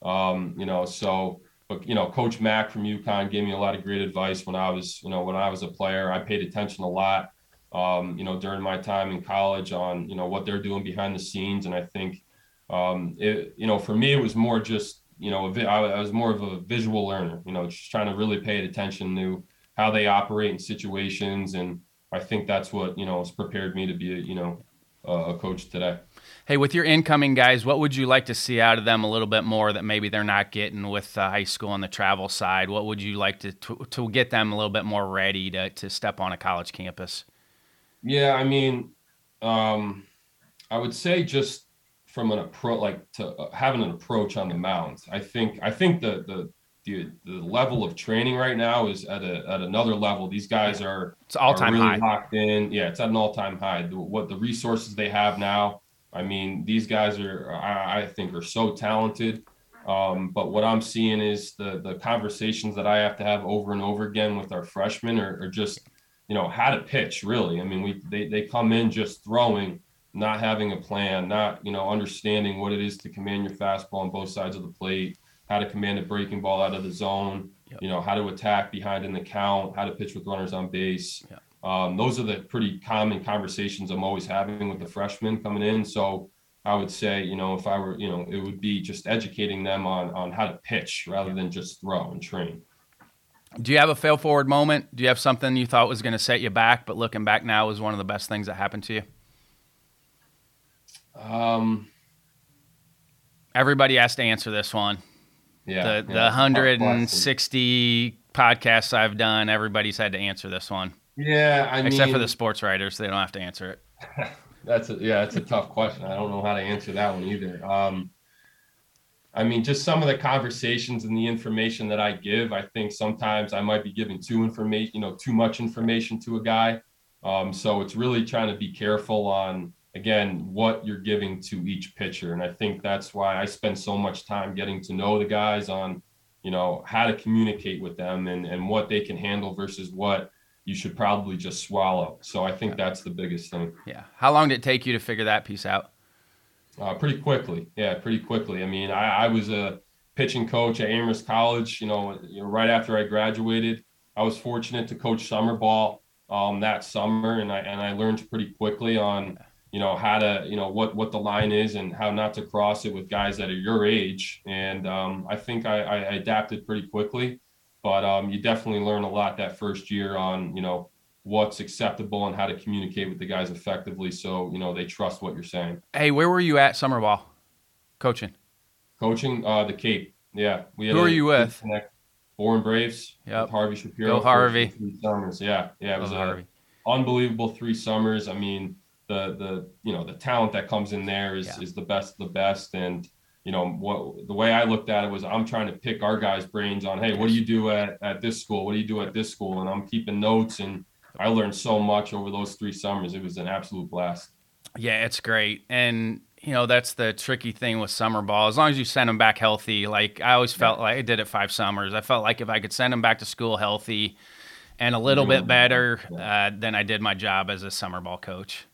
Um, you know so but you know coach mack from UConn gave me a lot of great advice when i was you know when i was a player. I paid attention a lot um, you know, during my time in college on, you know, what they're doing behind the scenes. And I think, um, it, you know, for me, it was more just, you know, I was more of a visual learner, you know, just trying to really pay attention to how they operate in situations. And I think that's what, you know, has prepared me to be, a, you know, a coach today. Hey, with your incoming guys, what would you like to see out of them a little bit more that maybe they're not getting with uh, high school on the travel side? What would you like to, to, to get them a little bit more ready to, to step on a college campus? Yeah, I mean, um, I would say just from an approach, like to uh, having an approach on the mound. I think I think the the the, the level of training right now is at a at another level. These guys are it's all time really high. locked in. Yeah, it's at an all time high. The, what the resources they have now. I mean, these guys are I, I think are so talented. Um, but what I'm seeing is the the conversations that I have to have over and over again with our freshmen are, are just you know how to pitch really i mean we they, they come in just throwing not having a plan, not you know understanding what it is to command your fastball on both sides of the plate, how to command a breaking ball out of the zone, yep. you know how to attack behind in the count, how to pitch with runners on base. Yep. Um, those are the pretty common conversations I'm always having with the freshmen coming in. So I would say, you know, if I were, you know, it would be just educating them on on how to pitch rather than just throw and train. Do you have a fail forward moment? Do you have something you thought was going to set you back, but looking back now was one of the best things that happened to you? Um, everybody has to answer this one. Yeah, the, yeah, the 160 podcasts I've done, everybody's had to answer this one. Yeah, I except mean, for the sports writers, they don't have to answer it. that's a, yeah, that's a tough question. I don't know how to answer that one either. Um, I mean, just some of the conversations and the information that I give, I think sometimes I might be giving too information, you know, too much information to a guy. Um, so it's really trying to be careful on again what you're giving to each pitcher, and I think that's why I spend so much time getting to know the guys on, you know, how to communicate with them and and what they can handle versus what you should probably just swallow. So I think that's the biggest thing. Yeah. How long did it take you to figure that piece out? Uh, pretty quickly. Yeah, pretty quickly. I mean, I, I was a pitching coach at Amherst College. You know, you know, right after I graduated, I was fortunate to coach summer ball um, that summer, and I and I learned pretty quickly on you know how to you know what what the line is and how not to cross it with guys that are your age. And um, I think I, I adapted pretty quickly, but um, you definitely learn a lot that first year on you know what's acceptable and how to communicate with the guys effectively. So you know they trust what you're saying. Hey where were you at summer ball? Coaching. Coaching uh the cape. Yeah we who are you with? Bourne Braves yeah harvey shapiro. Go harvey. Three summers. Yeah yeah it was a unbelievable three summers. I mean the the you know the talent that comes in there is yeah. is the best of the best. And you know what the way i looked at it was i'm trying to pick our guys brains on hey what do you do at, at this school? What do you do at this school? And i'm keeping notes and I learned so much over those three summers. It was an absolute blast. Yeah, it's great. And you know that's the tricky thing with summer ball. As long as you send them back healthy, like I always felt like I did it five summers. I felt like if I could send them back to school healthy and a little bit better, uh, then I did my job as a summer ball coach.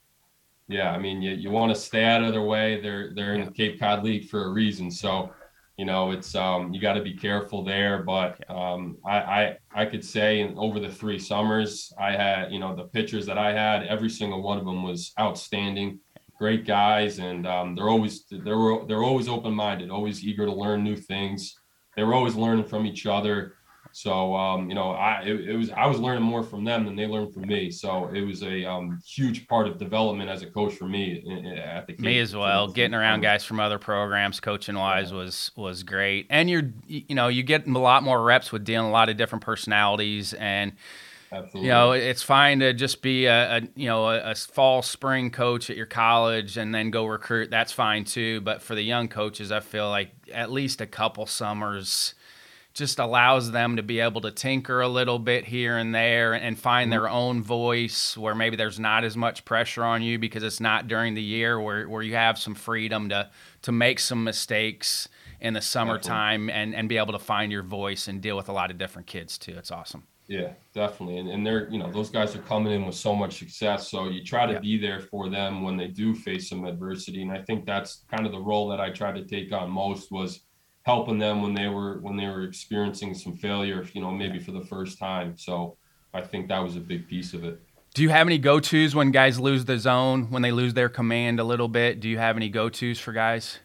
Yeah, I mean, you, you want to stay out of their way. They're they're in yeah. the Cape Cod League for a reason. So you know it's um, you got to be careful there but um, I, I i could say in, over the three summers i had you know the pitchers that i had every single one of them was outstanding great guys and um, they're always they were they're always open-minded always eager to learn new things. They were always learning from each other so um, you know, I it, it, was I was learning more from them than they learned from me. So it was a um, huge part of development as a coach for me at the me as well. Getting around guys from other programs, coaching wise, yeah. was was great. And you're you know you get a lot more reps with dealing a lot of different personalities and. Absolutely. You know, it's fine to just be a, a you know a, a, fall spring coach at your college and then go recruit. That's fine too. But for the young coaches, I feel like at least a couple summers just allows them to be able to tinker a little bit here and there and find their mm-hmm. own voice where maybe there's not as much pressure on you because it's not during the year where, where you have some freedom to to make some mistakes in the summertime and, and be able to find your voice and deal with a lot of different kids too. It's awesome. Yeah, definitely. And, and they're, you know, those guys are coming in with so much success. So you try to yeah. be there for them when they do face some adversity. And I think that's kind of the role that I tried to take on most was – helping them when they were when they were experiencing some failure, you know, maybe for the first time. So I think that was a big piece of it. Do you have any go tos when guys lose the zone, when they lose their command a little bit? Do you have any go tos for guys?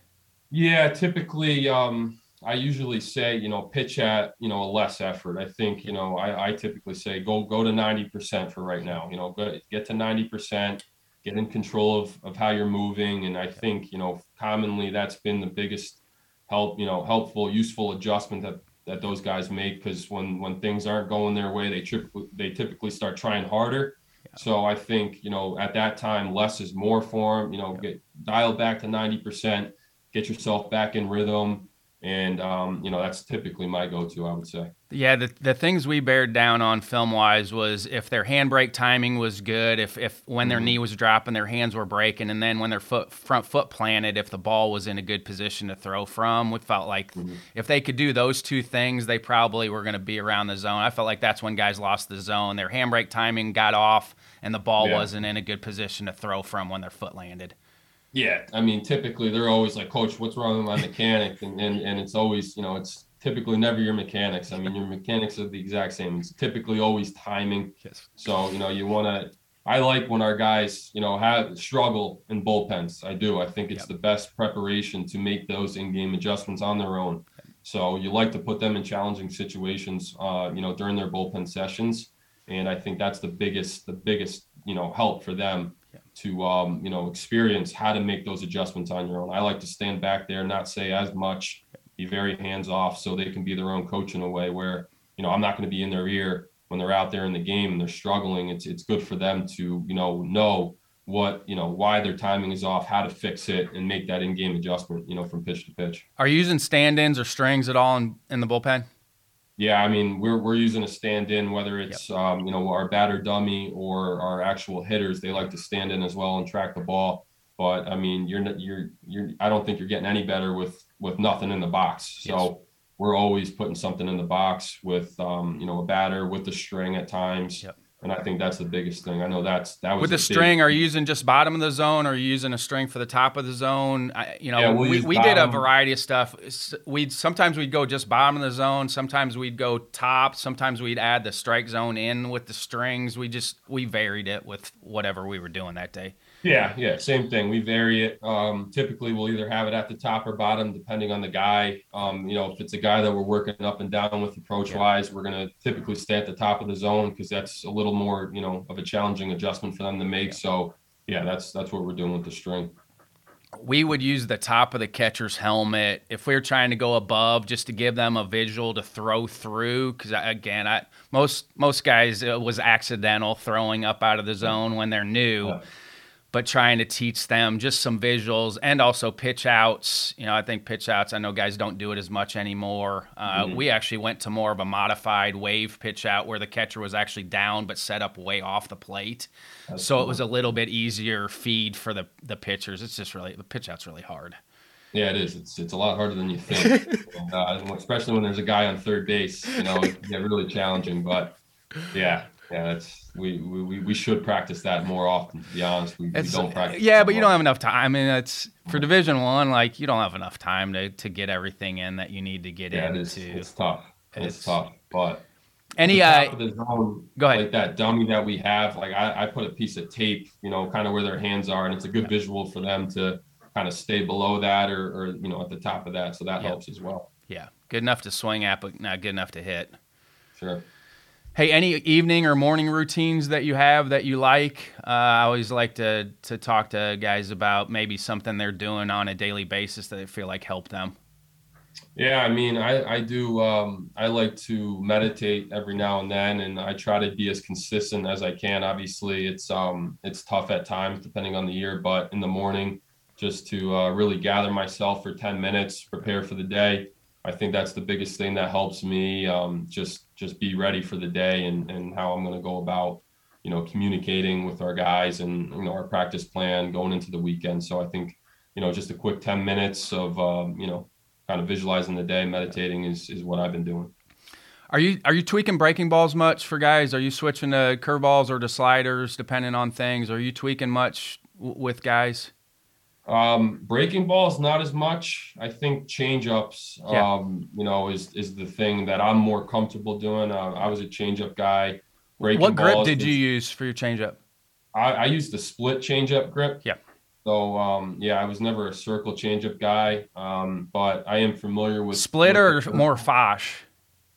Yeah, typically, um, I usually say, you know, pitch at, you know, a less effort. I think, you know, I, I typically say go go to 90% for right now. You know, go, get to 90%, get in control of, of how you're moving. And I think, you know, commonly that's been the biggest help you know helpful useful adjustment that that those guys make because when when things aren't going their way they trip they typically start trying harder yeah. so i think you know at that time less is more for them you know yeah. get dialed back to 90% get yourself back in rhythm and um, you know that's typically my go-to i would say yeah, the, the things we bared down on film wise was if their handbrake timing was good, if, if when their mm-hmm. knee was dropping, their hands were breaking, and then when their foot front foot planted, if the ball was in a good position to throw from. We felt like mm-hmm. if they could do those two things, they probably were going to be around the zone. I felt like that's when guys lost the zone. Their handbrake timing got off, and the ball yeah. wasn't in a good position to throw from when their foot landed. Yeah, I mean, typically they're always like, Coach, what's wrong with my mechanic? And and, and it's always, you know, it's typically never your mechanics. I mean, your mechanics are the exact same. It's typically always timing. Yes. So you know, you want to. I like when our guys, you know, have struggle in bullpens. I do. I think it's Yep. the best preparation to make those in-game adjustments on their own. So you like to put them in challenging situations, uh, you know, during their bullpen sessions, and I think that's the biggest, the biggest, you know, help for them. To, um, you know, experience how to make those adjustments on your own. I like to stand back there, not say as much, be very hands off, so they can be their own coach in a way where, you know, I'm not going to be in their ear when they're out there in the game and they're struggling. It's it's good for them to, you know, know what, you know, why their timing is off, how to fix it, and make that in-game adjustment, you know, from pitch to pitch. Are you using stand-ins or strings at all in, in the bullpen? Yeah, I mean, we're we're using a stand-in, whether it's um, you know our batter dummy or our actual hitters. They like to stand in as well and track the ball. But I mean, you're you're you're. I don't think you're getting any better with with nothing in the box. So Yes. we're always putting something in the box with um, you know a batter with the string at times. Yep. And I think that's the biggest thing. I know that's that was With a the big- string, are you using just bottom of the zone, or are you using a string for the top of the zone? I, you know, Yeah, we'll we, we did a variety of stuff. We'd sometimes we'd go just bottom of the zone. Sometimes we'd go top. Sometimes we'd add the strike zone in with the strings. We just we varied it with whatever we were doing that day. Yeah, yeah, same thing. We vary it. Um, typically, we'll either have it at the top or bottom, depending on the guy. Um, you know, if it's a guy that we're working up and down with approach wise, we're gonna typically stay at the top of the zone because that's a little more, you know, of a challenging adjustment for them to make. So, yeah, that's that's what we're doing with the string. we would use the top of the catcher's helmet if we are trying to go above just to give them a visual to throw through because again I, most most guys it was accidental throwing up out of the zone when they're new Yeah. But trying to teach them just some visuals and also pitch outs you know i think pitch outs i know guys don't do it as much anymore uh, Mhm. we actually went to more of a modified wave pitch out where the catcher was actually down but set up way off the plate That's so it was a little bit easier feed for the the pitchers. It's just really the pitch out's really hard. Yeah, it is. It's it's a lot harder than you think, and, uh, especially when there's a guy on third base. You know, it can get really challenging. But yeah, yeah, that's we we, we- should practice that more often. To be honest, we, we don't practice. yeah, but you don't have enough time. I mean, it's for Division One. Like you don't have enough time to, to get everything in that you need to get Yeah, it is. into. It's tough. It's, It's- tough. But Any uh, zone, go ahead. like that dummy that we have, like I, I put a piece of tape, you know, kind of where their hands are, and it's a good visual for them to kind of stay below that or, or you know at the top of that. So that Yep. helps as well. yeah, good enough to swing at, but not good enough to hit. Sure. Hey, any evening or morning routines that you have that you like? Uh, I always like to to talk to guys about maybe something they're doing on a daily basis that they feel like help them. Yeah, I mean, I I do. Um, I like to meditate every now and then, and I try to be as consistent as I can. Obviously, it's um it's tough at times depending on the year, but in the morning, just to uh, really gather myself for ten minutes, prepare for the day. I think that's the biggest thing that helps me. Um, just just be ready for the day and and how I'm going to go about, you know, communicating with our guys and you know our practice plan going into the weekend. So I think, you know, just a quick ten minutes of um, you know kind of visualizing the day, meditating is is what I've been doing. Are you are you tweaking breaking balls much for guys? Are you switching to curveballs or to sliders depending on things? Are you tweaking much w- with guys? Um, breaking balls not as much. I think change ups, Yeah. um, you know, is is the thing that I'm more comfortable doing. Uh, I was a change up guy. Breaking what grip did you use for your changeup? I, I used the split change up grip. Yeah. So um, yeah, I was never a circle change up guy. Um, but I am familiar with Split or more fosh?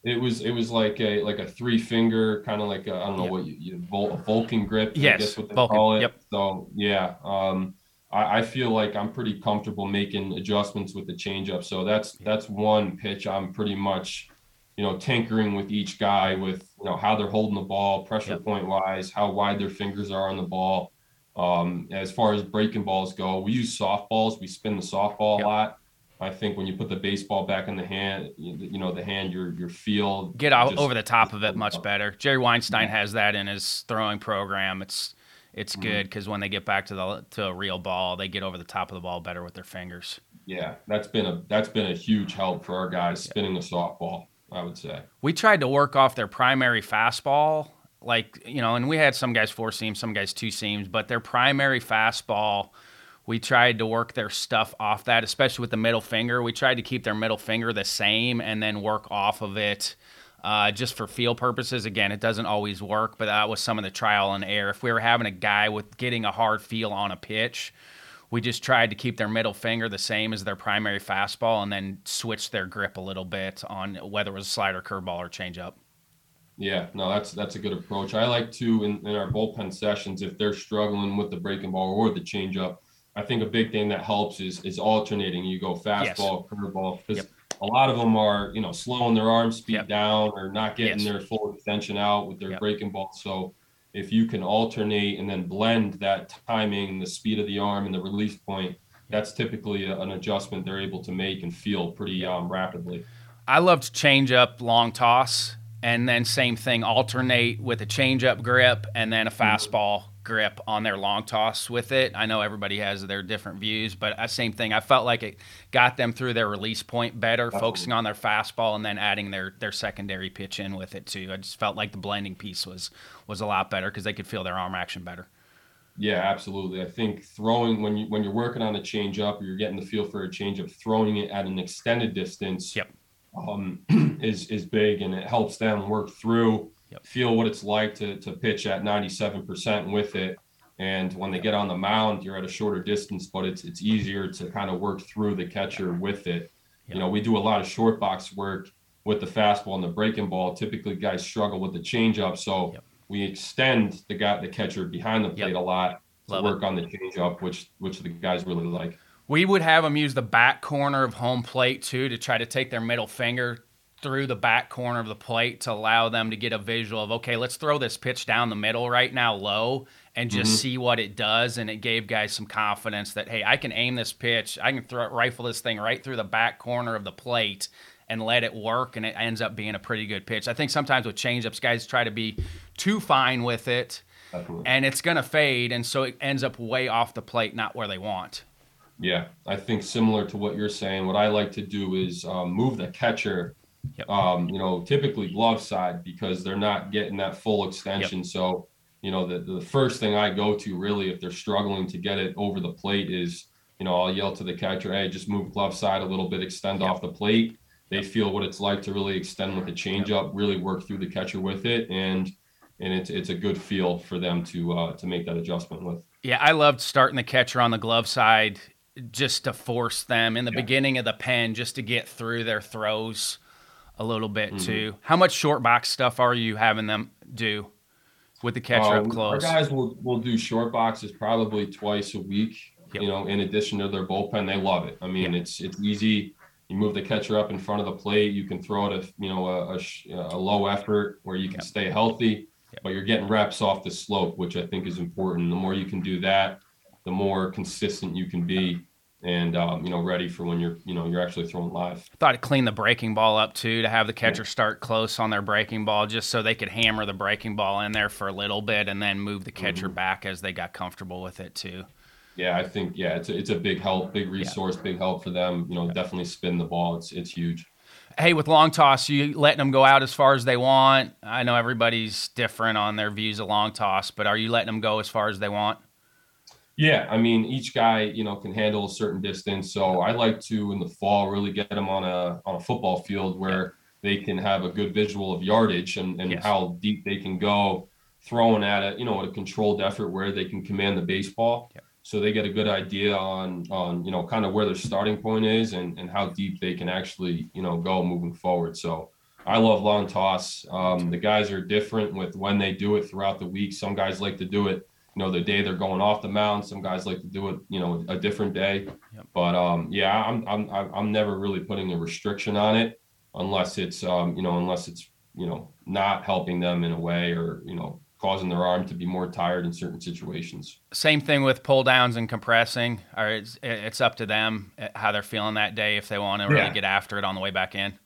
It was it was like a like a three finger kind of like I don't know Yeah. what you, you Vul, Vulcan grip. Yes, I guess what they Vulcan, call it. yep. So yeah, um, I, I feel like I'm pretty comfortable making adjustments with the changeup. So that's that's one pitch I'm pretty much, you know, tinkering with each guy with you know how they're holding the ball, pressure Yep. point wise, how wide their fingers are on the ball. Um, as far as breaking balls go, we use softballs. We spin the softball Yep. a lot. I think when you put the baseball back in the hand, you, know, the hand, your your feel Get out over the top of it much better. Jerry Weinstein has that in his throwing program. It's it's Mhm. good because when they get back to the to a real ball, they get over the top of the ball better with their fingers. Yeah, that's been a that's been a huge help for our guys spinning the softball. I would say. We tried to work off their primary fastball, like you know, and we had some guys four seams, some guys two seams, but their primary fastball we tried to work their stuff off that, especially with the middle finger. We tried to keep their middle finger the same and then work off of it uh, just for feel purposes. Again, it doesn't always work, but that was some of the trial and error. If we were having a guy with getting a hard feel on a pitch, we just tried to keep their middle finger the same as their primary fastball and then switch their grip a little bit on whether it was slider, curveball, or changeup. Yeah, no, that's that's a good approach. I like to in, in our bullpen sessions if they're struggling with the breaking ball or the changeup. I think a big thing that helps is is alternating. You go fastball, yes. curveball, because yep. A lot of them are you know slowing their arm speed yep. down or not getting yes. their full extension out with their yep. breaking ball. So if you can alternate and then blend that timing, the speed of the arm, and the release point, that's typically a, an adjustment they're able to make and feel pretty um, rapidly. I love to change up long toss, and then same thing, alternate with a change up grip and then a mm-hmm. fastball grip on their long toss with it. I know everybody has their different views, but uh, same thing. I felt like it got them through their release point better, Absolutely. focusing on their fastball and then adding their their secondary pitch in with it too. I just felt like the blending piece was was a lot better because they could feel their arm action better. Yeah, absolutely. I think throwing when you when you're working on a change up or you're getting the feel for a change up, throwing it at an extended distance yep. um, is is big and it helps them work through yep. feel what it's like to to pitch at 97% with it. And when they get on the mound, you're at a shorter distance, but it's it's easier to kind of work through the catcher with it. Yep. You know, we do a lot of short box work with the fastball and the breaking ball. Typically, guys struggle with the changeup, so yep. we extend the guy, the catcher behind the plate a lot to Love work it. on the changeup, which which the guys really like. We would have them use the back corner of home plate too to try to take their middle finger through the back corner of the plate to allow them to get a visual of okay let's throw this pitch down the middle right now low and just mm-hmm. see what it does. And it gave guys some confidence that hey i can aim this pitch. I can throw rifle this thing right through the back corner of the plate and let it work. And it ends up being a pretty good pitch. I think sometimes with changeups guys try to be too fine with it Absolutely. and it's going to fade. And so it ends up way off the plate not where they want. Yeah i think similar to what you're saying what i like to do is um, move the catcher Yep. Um, you know, typically glove side because they're not getting that full extension. Yep. So, you know, the, the first thing I go to really if they're struggling to get it over the plate is, you know, I'll yell to the catcher, hey, just move glove side a little bit, extend yep. off the plate. They feel what it's like to really extend with the changeup, really work through the catcher with it, and and it's it's a good feel for them to uh, to make that adjustment with. Yeah, I loved starting the catcher on the glove side just to force them in the yeah. beginning of the pen, just to get through their throws a little bit mm-hmm. too. How much short box stuff are you having them do with the catcher um, up close? Our guys will will do short boxes probably twice a week. Yep. You know, in addition to their bullpen, they love it. I mean, yep. it's it's easy. You move the catcher up in front of the plate. You can throw it a you know a, a, a low effort where you can yep. stay healthy, but you're getting reps off the slope, which I think is important. The more you can do that, the more consistent you can be and um, you know ready for when you're you know you're actually throwing live. Thought it clean the breaking ball up too to have the catcher start close on their breaking ball just so they could hammer the breaking ball in there for a little bit and then move the catcher mm-hmm. back as they got comfortable with it too. Yeah, I think yeah, it's a, it's a big help, big resource, yeah. big help for them. You know, definitely spin the ball. It's it's huge. Hey, with long toss, you letting them go out as far as they want. I know everybody's different on their views of long toss, but are you letting them go as far as they want? Yeah, I mean, each guy, you know, can handle a certain distance. So I like to in the fall really get them on a on a football field where they can have a good visual of yardage and, and yes. how deep they can go throwing at it, you know, at a controlled effort where they can command the baseball. Yeah. So they get a good idea on on, you know, kind of where their starting point is and, and how deep they can actually, you know, go moving forward. So I love long toss. Um, the guys are different with when they do it throughout the week. Some guys like to do it you know the day they're going off the mound. Some guys like to do it, you know, a different day. Yep. But um, yeah, I'm I'm I'm never really putting a restriction on it unless it's um, you know unless it's you know not helping them in a way or you know causing their arm to be more tired in certain situations. Same thing with pull downs and compressing. Or it's it's up to them uh, how they're feeling that day if they want to really yeah. get after it on the way back in.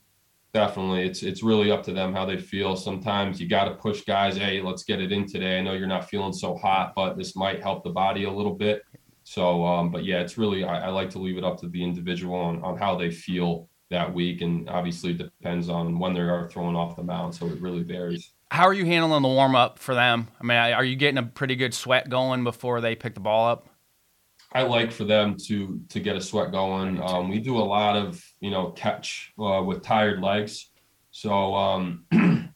Definitely. It's it's really up to them how they feel. Sometimes you got to push guys, hey, let's get it in today. I know you're not feeling so hot, but this might help the body a little bit. So um, but yeah, it's really I, I, like to leave it up to the individual on, on how they feel that week. And obviously it depends on when they are throwing off the mound. So it really varies. How are you handling the warm up for them? I mean, are you getting a pretty good sweat going before they pick the ball up? I like for them to to get a sweat going. Um, we do a lot of you know catch uh, with tired legs, so um,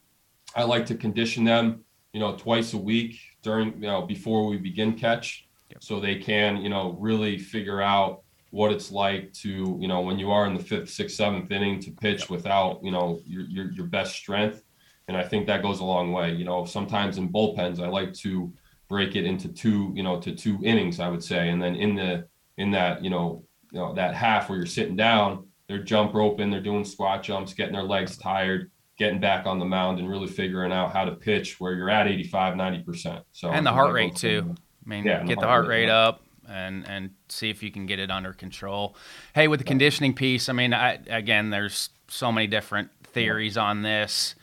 I like to condition them you know twice a week during you know before we begin catch, yep. so they can you know really figure out what it's like to you know when you are in the fifth, sixth, seventh inning to pitch yep. without you know your, your your best strength, and I think that goes a long way. You know sometimes in bullpens I like to break it into two, you know, to two innings, I would say. And then in the in that, you know, you know, that half where you're sitting down, they're jump roping, they're doing squat jumps, getting their legs tired, getting back on the mound and really figuring out how to pitch where you're at 85, 90%. So And the heart rate too. I mean, yeah, get the heart, heart rate, rate up and and see if you can get it under control. Hey, with the conditioning piece, I mean, I, again, there's so many different theories on this.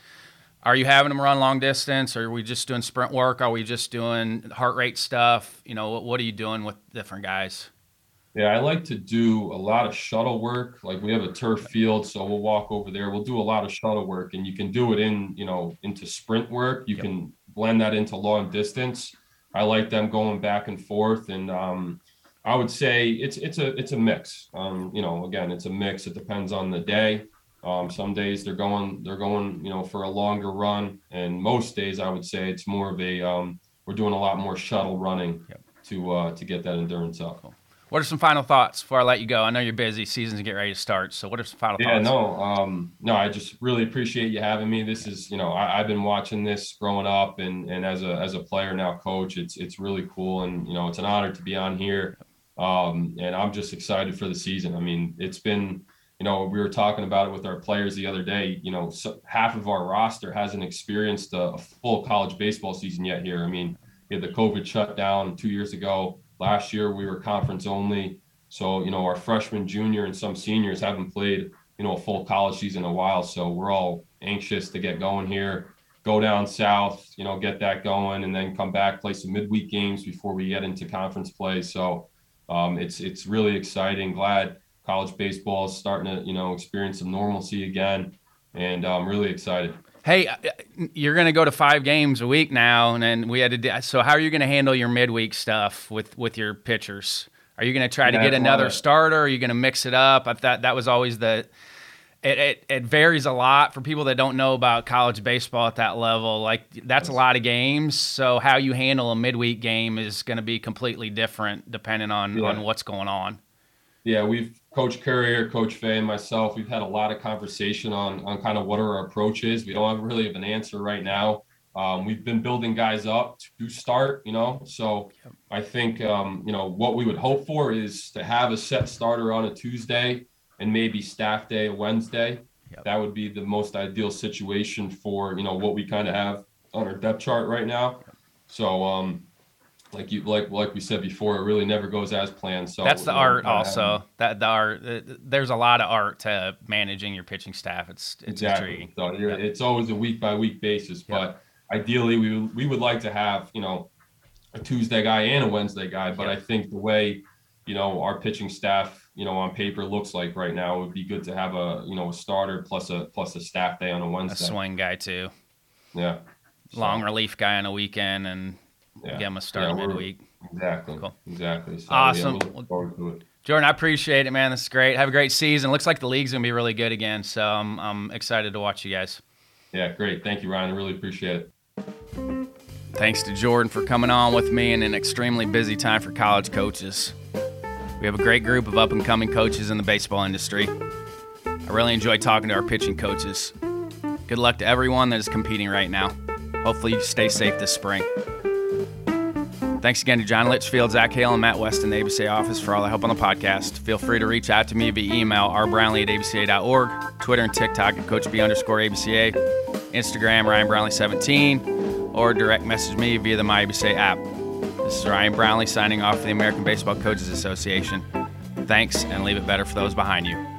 Are you having them run long distance? Or are we just doing sprint work? Are we just doing heart rate stuff? You know, what, what are you doing with different guys? Yeah, I like to do a lot of shuttle work. Like we have a turf field, so we'll walk over there. We'll do a lot of shuttle work, and you can do it in, you know, into sprint work. You yep. can blend that into long distance. I like them going back and forth, and um, I would say it's it's a it's a mix. Um, you know, again, it's a mix. It depends on the day. Um, some days they're going they're going you know for a longer run, and most days I would say it's more of a um, we're doing a lot more shuttle running yep. to uh, to get that endurance up. Cool. What are some final thoughts before I let you go? I know you're busy, seasons get ready to start. So what are some final yeah, thoughts? Yeah, no, um, no, I just really appreciate you having me. This is, you know, I, have been watching this growing up and, and as a, as a player now coach, it's, it's really cool. And, you know, it's an honor to be on here. Um, and I'm just excited for the season. I mean, it's been, you know, we were talking about it with our players the other day. You know, so half of our roster hasn't experienced a, a, full college baseball season yet here. I mean, we had the COVID shutdown two years ago. Last year we were conference only. So, you know, our freshman, junior, and some seniors haven't played, you know, a full college season in a while. So we're all anxious to get going here, go down south, you know, get that going, and then come back, play some midweek games before we get into conference play. So um, it's it's really exciting. Glad college baseball is starting to you know experience some normalcy again, and I'm really excited. Hey, uh, you're going to go to five games a week now, and then we had to. So how are you going to handle your midweek stuff with with your pitchers? Are you going to try yeah, to get another starter? Are you going to mix it up? I thought that was always the. It, it, it varies a lot for people that don't know about college baseball at that level. Like that's a lot of games. So how you handle a midweek game is going to be completely different depending on yeah. on what's going on. Yeah, we've Coach Currier, Coach Fay, and myself, we've had a lot of conversation on on kind of what our approach is. We don't have really have an answer right now. Um, we've been building guys up to start, you know. So. I think um, you know what we would hope for is to have a set starter on a Tuesday and maybe staff day Wednesday. Yep. That would be the most ideal situation for you know what we kind of have on our depth chart right now. So um, like you like like we said before, it really never goes as planned. So that's the art, also. That the art. Uh, there's a lot of art to managing your pitching staff. It's it's exactly. intriguing. So yep. it's always a week by week basis, yep. but ideally we we would like to have you know a Tuesday guy and a Wednesday guy. But yep. I think the way you know our pitching staff you know on paper looks like right now it would be good to have a you know a starter plus a plus a staff day on a Wednesday. A swing guy too. Yeah. Long so. relief guy on a weekend and yeah. get them a start yeah, midweek. Exactly. Cool. Exactly. So, awesome. Yeah, look forward to it. Jordan, I appreciate it, man. This is great. Have a great season. Looks like the league's gonna be really good again. So I'm, I'm excited to watch you guys. Yeah, great. Thank you, Ryan. I really appreciate it. Thanks to Jordan for coming on with me in an extremely busy time for college coaches. We have a great group of up and coming coaches in the baseball industry. I really enjoy talking to our pitching coaches. Good luck to everyone that is competing right now. Hopefully, you stay safe this spring. Thanks again to John Litchfield, Zach Hale, and Matt West in the ABCA office for all the help on the podcast. Feel free to reach out to me via email, rbrownlee at abca.org, Twitter and TikTok at CoachB underscore ABCA, Instagram, Ryan Brownlee17, or direct message me via the MyABCA app. This is Ryan Brownlee signing off for the American Baseball Coaches Association. Thanks, and leave it better for those behind you.